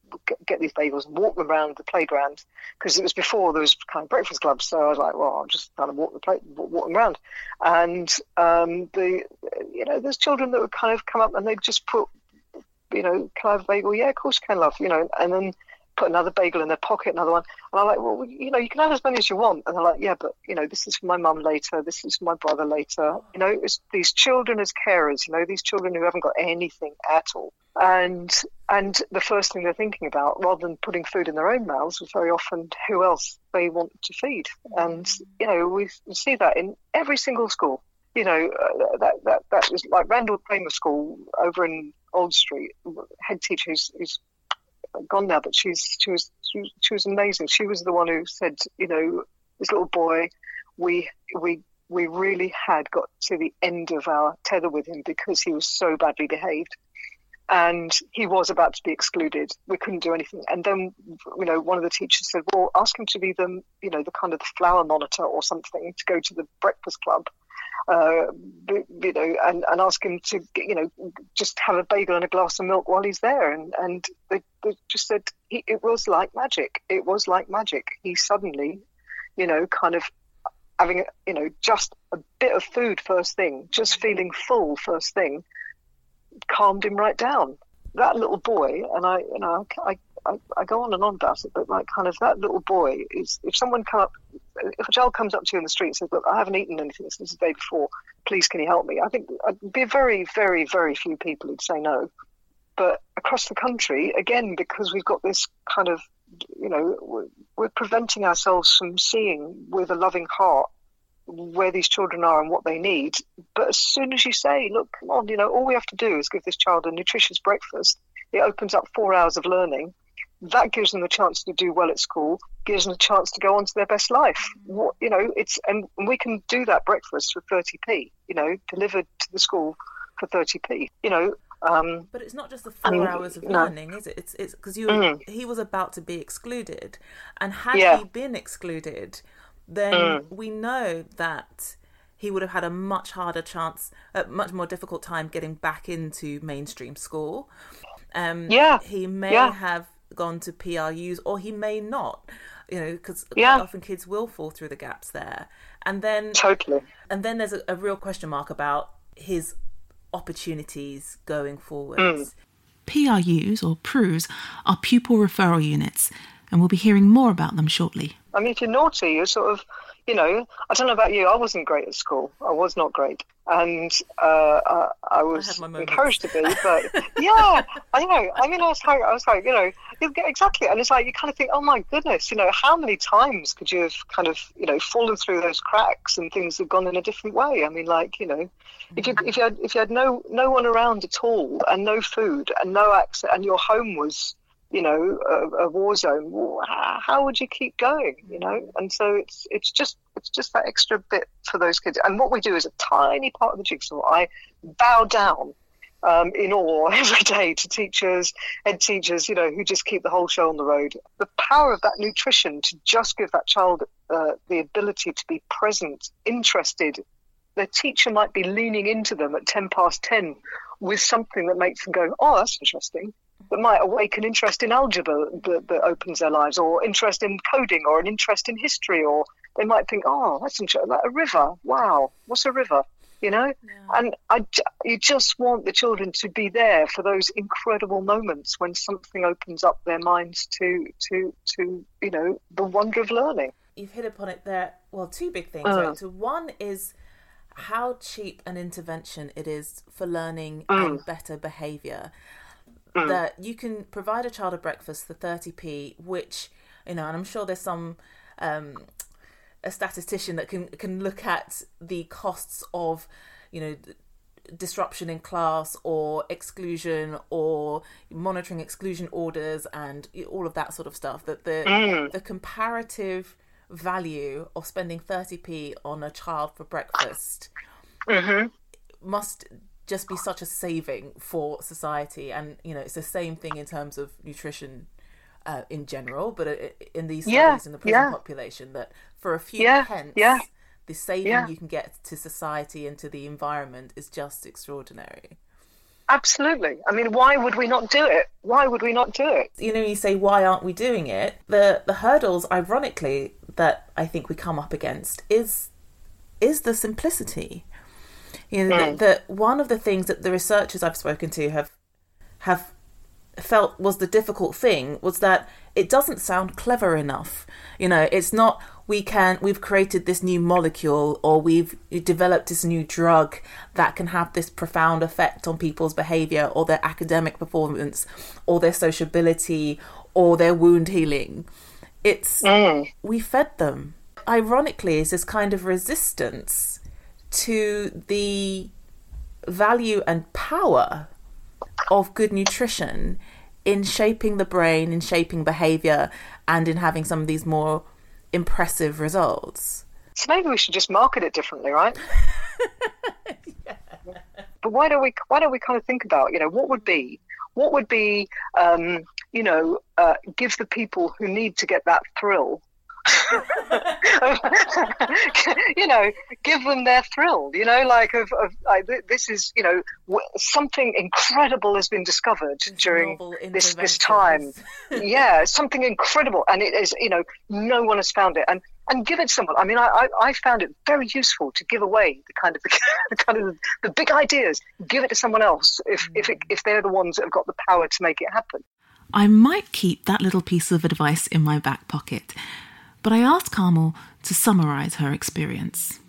get these bagels and walk them around the playground because it was before there was kind of breakfast clubs. So I was like, well, I'll just kind of walk the play, walk them around. And um, the, you know, there's children that would kind of come up and they'd just put you know, can I have a bagel? Yeah, of course you can, love. You know, and then put another bagel in their pocket, another one. And I'm like, well, you know, you can have as many as you want. And they're like, yeah, but, you know, this is for my mum later. This is for my brother later. You know, it's these children as carers, you know, these children who haven't got anything at all. And and the first thing they're thinking about, rather than putting food in their own mouths, is very often who else they want to feed. And, you know, we see that in every single school you know, uh, that, that, that was like Randal Cremer School over in Old Street, head teacher who's, who's gone now, but she's she was she, she was amazing. She was the one who said, you know, this little boy, we we we really had got to the end of our tether with him because he was so badly behaved. And he was about to be excluded. We couldn't do anything. And then, you know, one of the teachers said, "Well, ask him to be the, you know, the kind of the flower monitor or something to go to the breakfast club." Uh, you know, and, and ask him to, you know, just have a bagel and a glass of milk while he's there. And, and they, they just said he, it was like magic. It was like magic. He suddenly, you know, kind of having, you know, just a bit of food first thing, just feeling full first thing, calmed him right down. That little boy, and I, you know, I, I, I, go on and on about it, but like kind of that little boy is if someone come up, if a child comes up to you in the street and says, "Look, I haven't eaten anything since the day before. Please, can you help me?" I think I'd be very, very, very few people who'd say no. But across the country, again, because we've got this kind of, you know, we're, we're preventing ourselves from seeing with a loving heart where these children are and what they need. But as soon as you say, look, come on, you know, all we have to do is give this child a nutritious breakfast, it opens up four hours of learning. That gives them a chance to do well at school, gives them a chance to go on to their best life. What, you know, it's and we can do that breakfast for 30p, you know, delivered to the school for 30p. You know, um, but it's not just the four hours of learning, no. is it? It's it's because you mm. he was about to be excluded, and had yeah. he been excluded, then mm. we know that he would have had a much harder chance, a much more difficult time getting back into mainstream school. Um, yeah, he may yeah. have gone to PRUs, or he may not. You know, because yeah. often kids will fall through the gaps there, and then totally, and then there's a, a real question mark about his opportunities going forward. Mm. PRUs or PRUs are pupil referral units, and we'll be hearing more about them shortly. I mean, if you're naughty, you're sort of, you know, I don't know about you, I wasn't great at school. I was not great. And uh, I, I, was I encouraged to be, but yeah, I know. I mean, I was like, I was like, you know, exactly. And it's like, you kind of think, oh my goodness, you know, how many times could you have kind of, you know, fallen through those cracks and things have gone in a different way? I mean, like, you know, if you, if you had, if you had no, no one around at all and no food and no access and your home was, you know, a, a war zone, how, how, would you keep going? You know, and so it's it's just it's just that extra bit for those kids. And what we do is a tiny part of the jigsaw. I bow down um, in awe every day to teachers, head teachers, you know, who just keep the whole show on the road. The power of that nutrition to just give that child uh, the ability to be present, interested. The teacher might be leaning into them at ten past ten with something that makes them go, "Oh, that's interesting." that might awaken interest in algebra that, that, opens their lives, or interest in coding, or an interest in history, or they might think, oh, that's interesting, like a river. Wow, what's a river? You know, yeah. and I, you just want the children to be there for those incredible moments when something opens up their minds to, to, to, you know, the wonder of learning. You've hit upon it there. Well, two big things. Uh, right? So one is how cheap an intervention it is for learning mm. and better behaviour. Mm. That you can provide a child a breakfast for 30p, which, you know, and I'm sure there's some um, a statistician that can can look at the costs of, you know, disruption in class or exclusion or monitoring exclusion orders and all of that sort of stuff. That the mm. the comparative value of spending 30p on a child for breakfast mm-hmm. must just be such a saving for society and you know it's the same thing in terms of nutrition uh, in general but in these studies yeah, in the prison yeah. population that for a few yeah, pence the saving you can get to society and to the environment is just extraordinary. Absolutely. I mean why would we not do it? Why would we not do it? You know you say why aren't we doing it? The the hurdles ironically that i think we come up against is is the simplicity. You know, mm. that one of the things that the researchers I've spoken to have have felt was the difficult thing was that it doesn't sound clever enough. You know, it's not we can we've created this new molecule or we've developed this new drug that can have this profound effect on people's behavior or their academic performance or their sociability or their wound healing. It's mm. we fed them. Ironically, is this kind of resistance to the value and power of good nutrition in shaping the brain, in shaping behavior, and in having some of these more impressive results. So maybe we should just market it differently, right? yeah. But why don't we? Why don't we kind of think about, you know, what would be, what would be, um, you know, uh, give the people who need to get that thrill you know, give them their thrill. You know, like of, of like, this is you know something incredible has been discovered during this this time. yeah, something incredible, and it is you know no one has found it, and and give it to someone. I mean, I, I, I found it very useful to give away the kind of the, kind of the big ideas. Give it to someone else if if it, if they're the ones that have got the power to make it happen. I might keep that little piece of advice in my back pocket, but I asked Carmel to summarise her experience.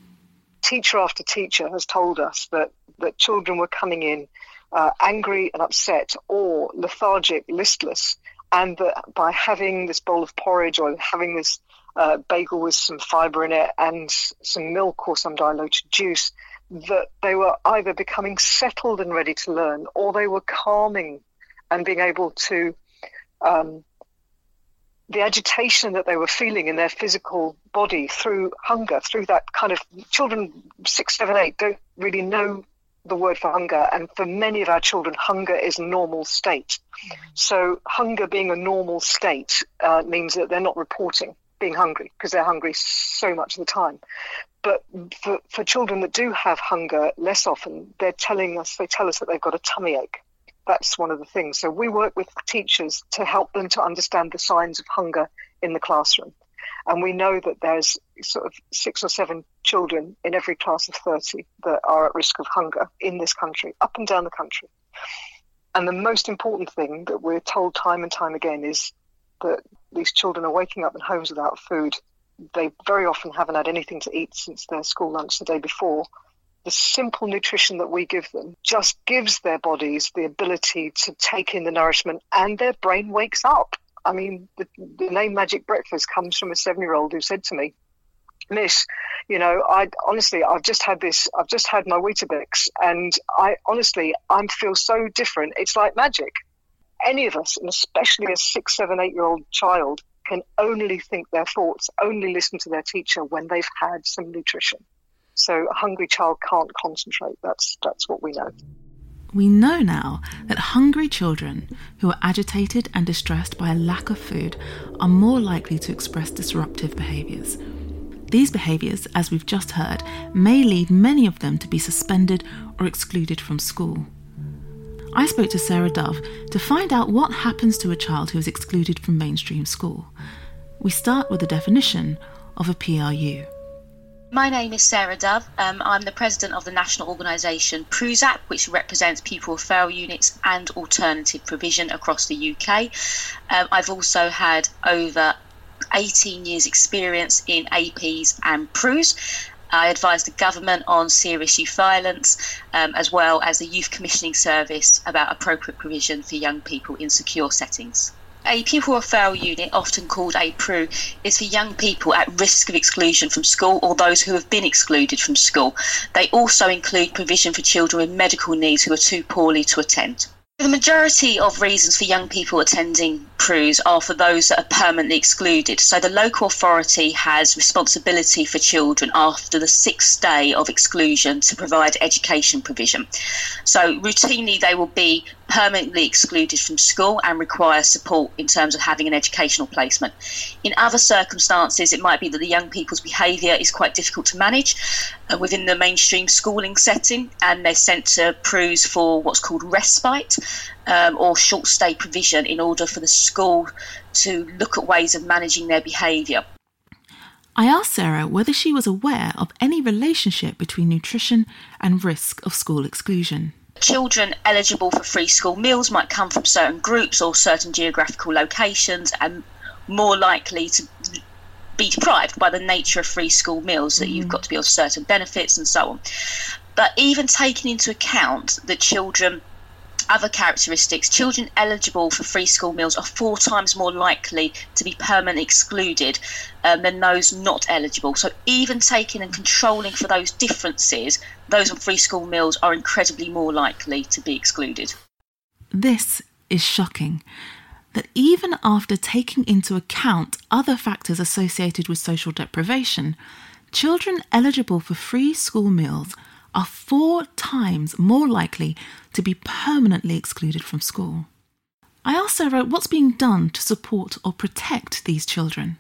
Teacher after teacher has told us that, that children were coming in uh, angry and upset or lethargic, listless, and that by having this bowl of porridge or having this uh, bagel with some fibre in it and some milk or some diluted juice, that they were either becoming settled and ready to learn or they were calming and being able to um, the agitation that they were feeling in their physical body through hunger, through that kind of children six, seven, eight don't really know the word for hunger, and for many of our children, hunger is a normal state. Mm-hmm. So, hunger being a normal state uh, means that they're not reporting being hungry because they're hungry so much of the time. But for, for children that do have hunger less often, they're telling us, they tell us that they've got a tummy ache that's one of the things. So we work with teachers to help them to understand the signs of hunger in the classroom. And we know that there's sort of six or seven children in every class of 30 that are at risk of hunger in this country, up and down the country. And the most important thing that we're told time and time again is that these children are waking up in homes without food. They very often haven't had anything to eat since their school lunch the day before the simple nutrition that we give them just gives their bodies the ability to take in the nourishment and their brain wakes up. I mean, the, the name Magic Breakfast comes from a seven year old who said to me, Miss, you know, I honestly, I've just had this, I've just had my Weetabix, and I honestly, I feel so different. It's like magic. Any of us, and especially a six, seven, eight year old child, can only think their thoughts, only listen to their teacher when they've had some nutrition. So a hungry child can't concentrate. That's that's what we know. We know now that hungry children who are agitated and distressed by a lack of food are more likely to express disruptive behaviours. These behaviours, as we've just heard, may lead many of them to be suspended or excluded from school. I spoke to Sarah Dove to find out what happens to a child who is excluded from mainstream school. We start with the definition of a PRU. My name is Sarah Dove. Um, I'm the president of the national organisation PRUSAP, which represents pupil referral units and alternative provision across the UK. Um, I've also had over 18 years' experience in APs and PRUs. I advise the government on serious youth violence, um, as well as the Youth Commissioning Service about appropriate provision for young people in secure settings. A pupil referral unit, often called a PRU, is for young people at risk of exclusion from school or those who have been excluded from school. They also include provision for children with medical needs who are too poorly to attend. The majority of reasons for young people attending PRUs are for those that are permanently excluded. So the local authority has responsibility for children after the sixth day of exclusion to provide education provision. So routinely they will be permanently excluded from school and require support in terms of having an educational placement. In other circumstances, it might be that the young people's behaviour is quite difficult to manage uh, within the mainstream schooling setting, and they're sent to PRUs for what's called respite um, or short stay provision in order for the school to look at ways of managing their behaviour. I asked Sarah whether she was aware of any relationship between nutrition and risk of school exclusion. Children eligible for free school meals might come from certain groups or certain geographical locations and more likely to be deprived by the nature of free school meals that mm. you've got to be of certain benefits and so on. But even taking into account that children other characteristics, children eligible for free school meals are four times more likely to be permanently excluded um, than those not eligible. So, even taking and controlling for those differences, those on free school meals are incredibly more likely to be excluded. This is shocking. That even after taking into account other factors associated with social deprivation, children eligible for free school meals are four times more likely to be permanently excluded from school. I asked Sarah what's being done to support or protect these children.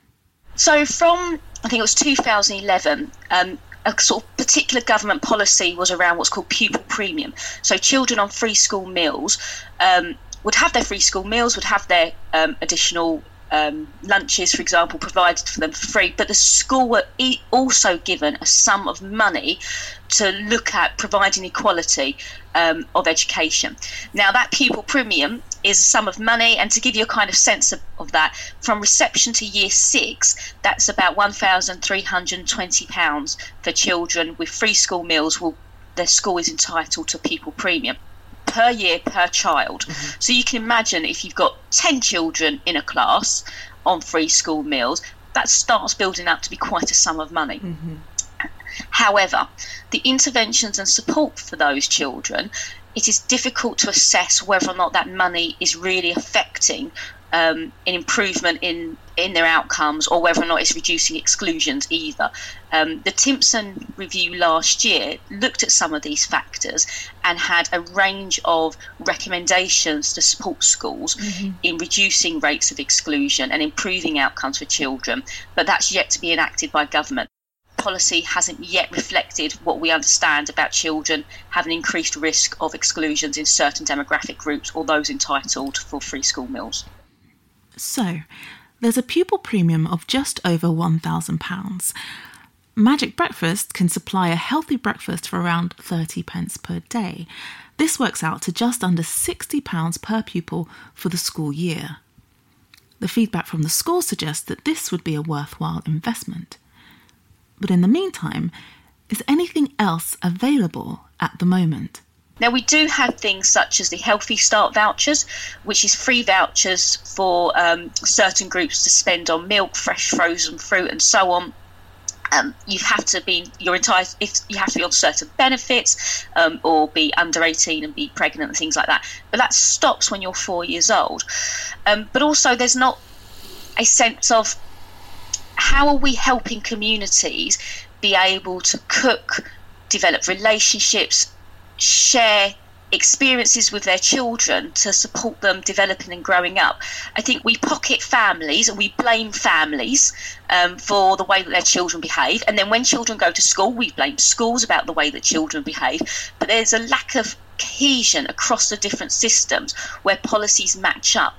So from I think it was 2011. Um, a sort of particular government policy was around what's called pupil premium. So children on free school meals um, would have their free school meals, would have their um, additional um, lunches, for example, provided for them for free. But the school were e- also given a sum of money to look at providing equality um, of education. Now, that pupil premium is a sum of money, and to give you a kind of sense of, of that, from reception to year six, that's about £1,320 for children with free school meals. Will their school is entitled to pupil premium per year per child. Mm-hmm. So you can imagine if you've got 10 children in a class on free school meals, that starts building up to be quite a sum of money. Mm-hmm. However, the interventions and support for those children, it is difficult to assess whether or not that money is really affecting um, an improvement in in their outcomes or whether or not it's reducing exclusions either. Um, the Timpson review last year looked at some of these factors and had a range of recommendations to support schools mm-hmm. in reducing rates of exclusion and improving outcomes for children, but that's yet to be enacted by government policy hasn't yet reflected what we understand about children having increased risk of exclusions in certain demographic groups or those entitled for free school meals. So, there's a pupil premium of just over £1,000. Magic Breakfast can supply a healthy breakfast for around 30 pence per day. This works out to just under £60 per pupil for the school year. The feedback from the school suggests that this would be a worthwhile investment. But in the meantime, is anything else available at the moment? Now, we do have things such as the Healthy Start vouchers, which is free vouchers for um, certain groups to spend on milk, fresh frozen fruit, and so on. Um, you have to be your entire if you have to be on certain benefits um, or be under 18 and be pregnant and things like that but that stops when you're four years old um, but also there's not a sense of how are we helping communities be able to cook, develop relationships, share experiences with their children to support them developing and growing up. I think we pocket families and we blame families um, for the way that their children behave. And then when children go to school, we blame schools about the way that children behave. But there's a lack of cohesion across the different systems where policies match up.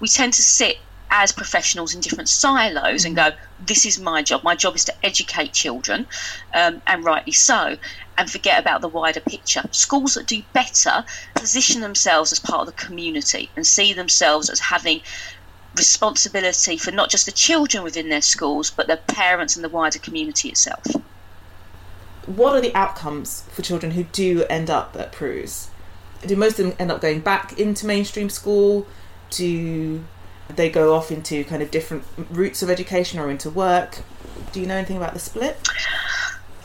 We tend to sit as professionals in different silos and go, this is my job. My job is to educate children, um, and rightly so, and forget about the wider picture. Schools that do better position themselves as part of the community and see themselves as having responsibility for not just the children within their schools, but their parents and the wider community itself. What are the outcomes for children who do end up at PRUS? Do most of them end up going back into mainstream school? Do they go off into kind of different routes of education or into work. Do you know anything about the split?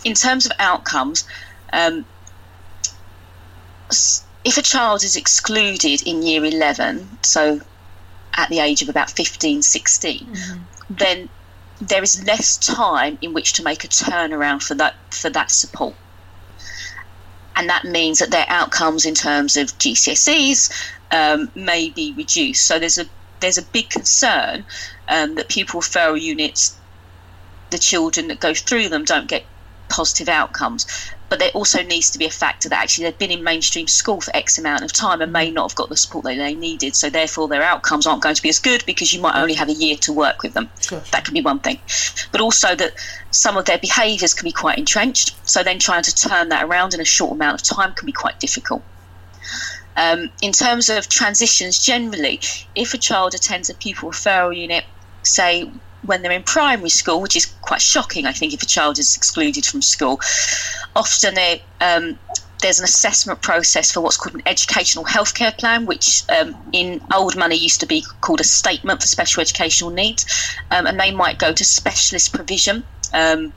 In terms of outcomes, um, if a child is excluded in year 11, so at the age of about 15, 16, mm-hmm. then there is less time in which to make a turnaround for that for that support. And that means that their outcomes in terms of GCSEs um, may be reduced. So there's a there's a big concern um, that pupil referral units, the children that go through them, don't get positive outcomes. But there also needs to be a factor that actually they've been in mainstream school for X amount of time and may not have got the support that they needed. So therefore, their outcomes aren't going to be as good because you might only have a year to work with them. Sure. That could be one thing. But also that some of their behaviours can be quite entrenched. So then trying to turn that around in a short amount of time can be quite difficult. Um, in terms of transitions generally, if a child attends a pupil referral unit, say when they're in primary school, which is quite shocking, I think, if a child is excluded from school, often they, um, there's an assessment process for what's called an educational healthcare plan, which um, in old money used to be called a statement for special educational needs, um, and they might go to specialist provision. Um,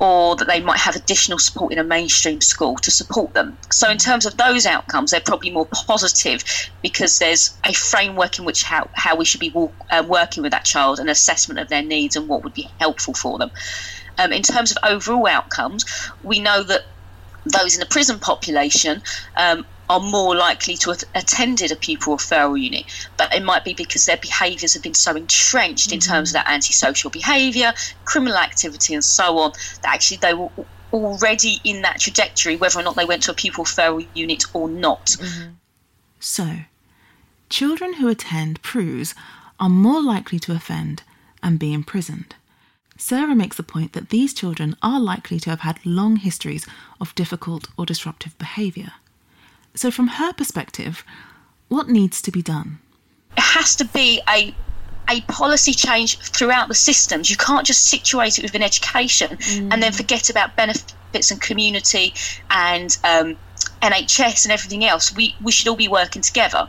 or that they might have additional support in a mainstream school to support them. So, in terms of those outcomes, they're probably more positive because there's a framework in which how, how we should be walk, uh, working with that child, an assessment of their needs and what would be helpful for them. Um, in terms of overall outcomes, we know that those in the prison population um, are more likely to have attended a pupil referral unit, but it might be because their behaviours have been so entrenched in terms of mm-hmm. that antisocial behaviour, criminal activity, and so on, that actually they were already in that trajectory, whether or not they went to a pupil referral unit or not. Mm-hmm. So, children who attend PRUs are more likely to offend and be imprisoned. Sarah makes the point that these children are likely to have had long histories of difficult or disruptive behaviour. So, from her perspective, what needs to be done? It has to be a a policy change throughout the systems. You can't just situate it within education and then forget about benefits and community and um, NHS and everything else. We we should all be working together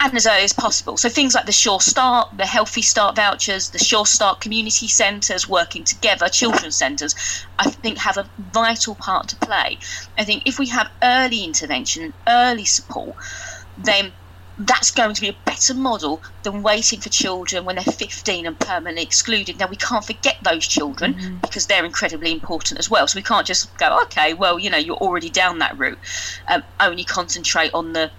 and as early as possible. So things like the Sure Start, the Healthy Start vouchers, the Sure Start community centres working together, children's centres, I think have a vital part to play. I think if we have early intervention and early support, then that's going to be a better model than waiting for children when they're 15 and permanently excluded. Now, we can't forget those children because they're incredibly important as well. So we can't just go, okay, well, you know, you're already down that route. Um, only concentrate on the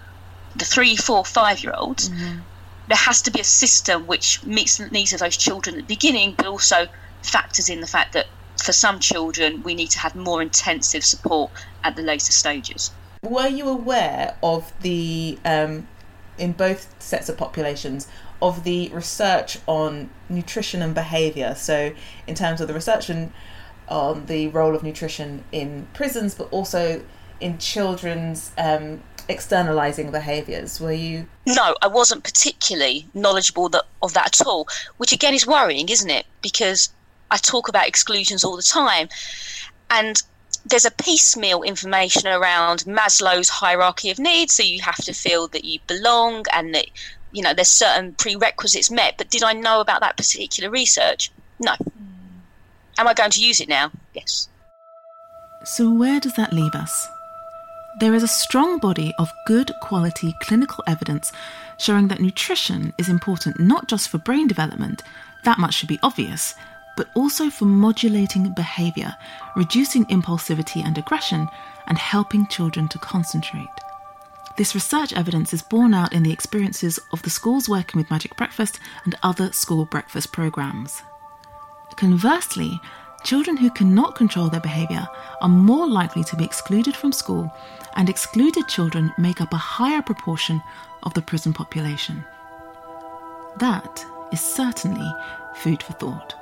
the three, four, five year olds. There has to be a system which meets the needs of those children at the beginning, but also factors in the fact that for some children we need to have more intensive support at the later stages. Were you aware of the, um, in both sets of populations, of the research on nutrition and behaviour? So, in terms of the research on, on the role of nutrition in prisons, but also in children's um, externalising behaviours, were you? No, I wasn't particularly knowledgeable that, of that at all, which again is worrying, isn't it? Because I talk about exclusions all the time, and there's a piecemeal information around Maslow's hierarchy of needs. So you have to feel that you belong and that you know there's certain prerequisites met. But did I know about that particular research? No. Hmm. Am I going to use it now? Yes. So, where does that leave us? There is a strong body of good quality clinical evidence showing that nutrition is important not just for brain development, that much should be obvious, but also for modulating behaviour, reducing impulsivity and aggression, and helping children to concentrate. This research evidence is borne out in the experiences of the schools working with Magic Breakfast and other school breakfast programs. Conversely, children who cannot control their behaviour are more likely to be excluded from school, and excluded children make up a higher proportion of the prison population. That is certainly food for thought.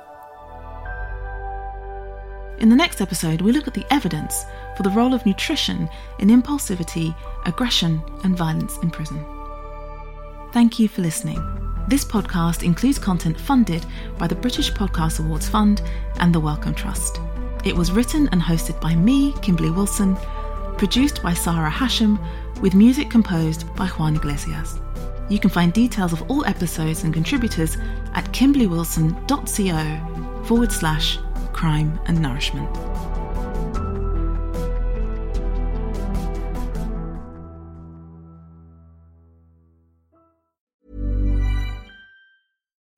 In the next episode, we look at the evidence for the role of nutrition in impulsivity, aggression, and violence in prison. Thank you for listening. This podcast includes content funded by the British Podcast Awards Fund and the Wellcome Trust. It was written and hosted by me, Kimberly Wilson, produced by Sarah Hashem, with music composed by Juan Iglesias. You can find details of all episodes and contributors at kimberlywilson.co forward slash crime and nourishment.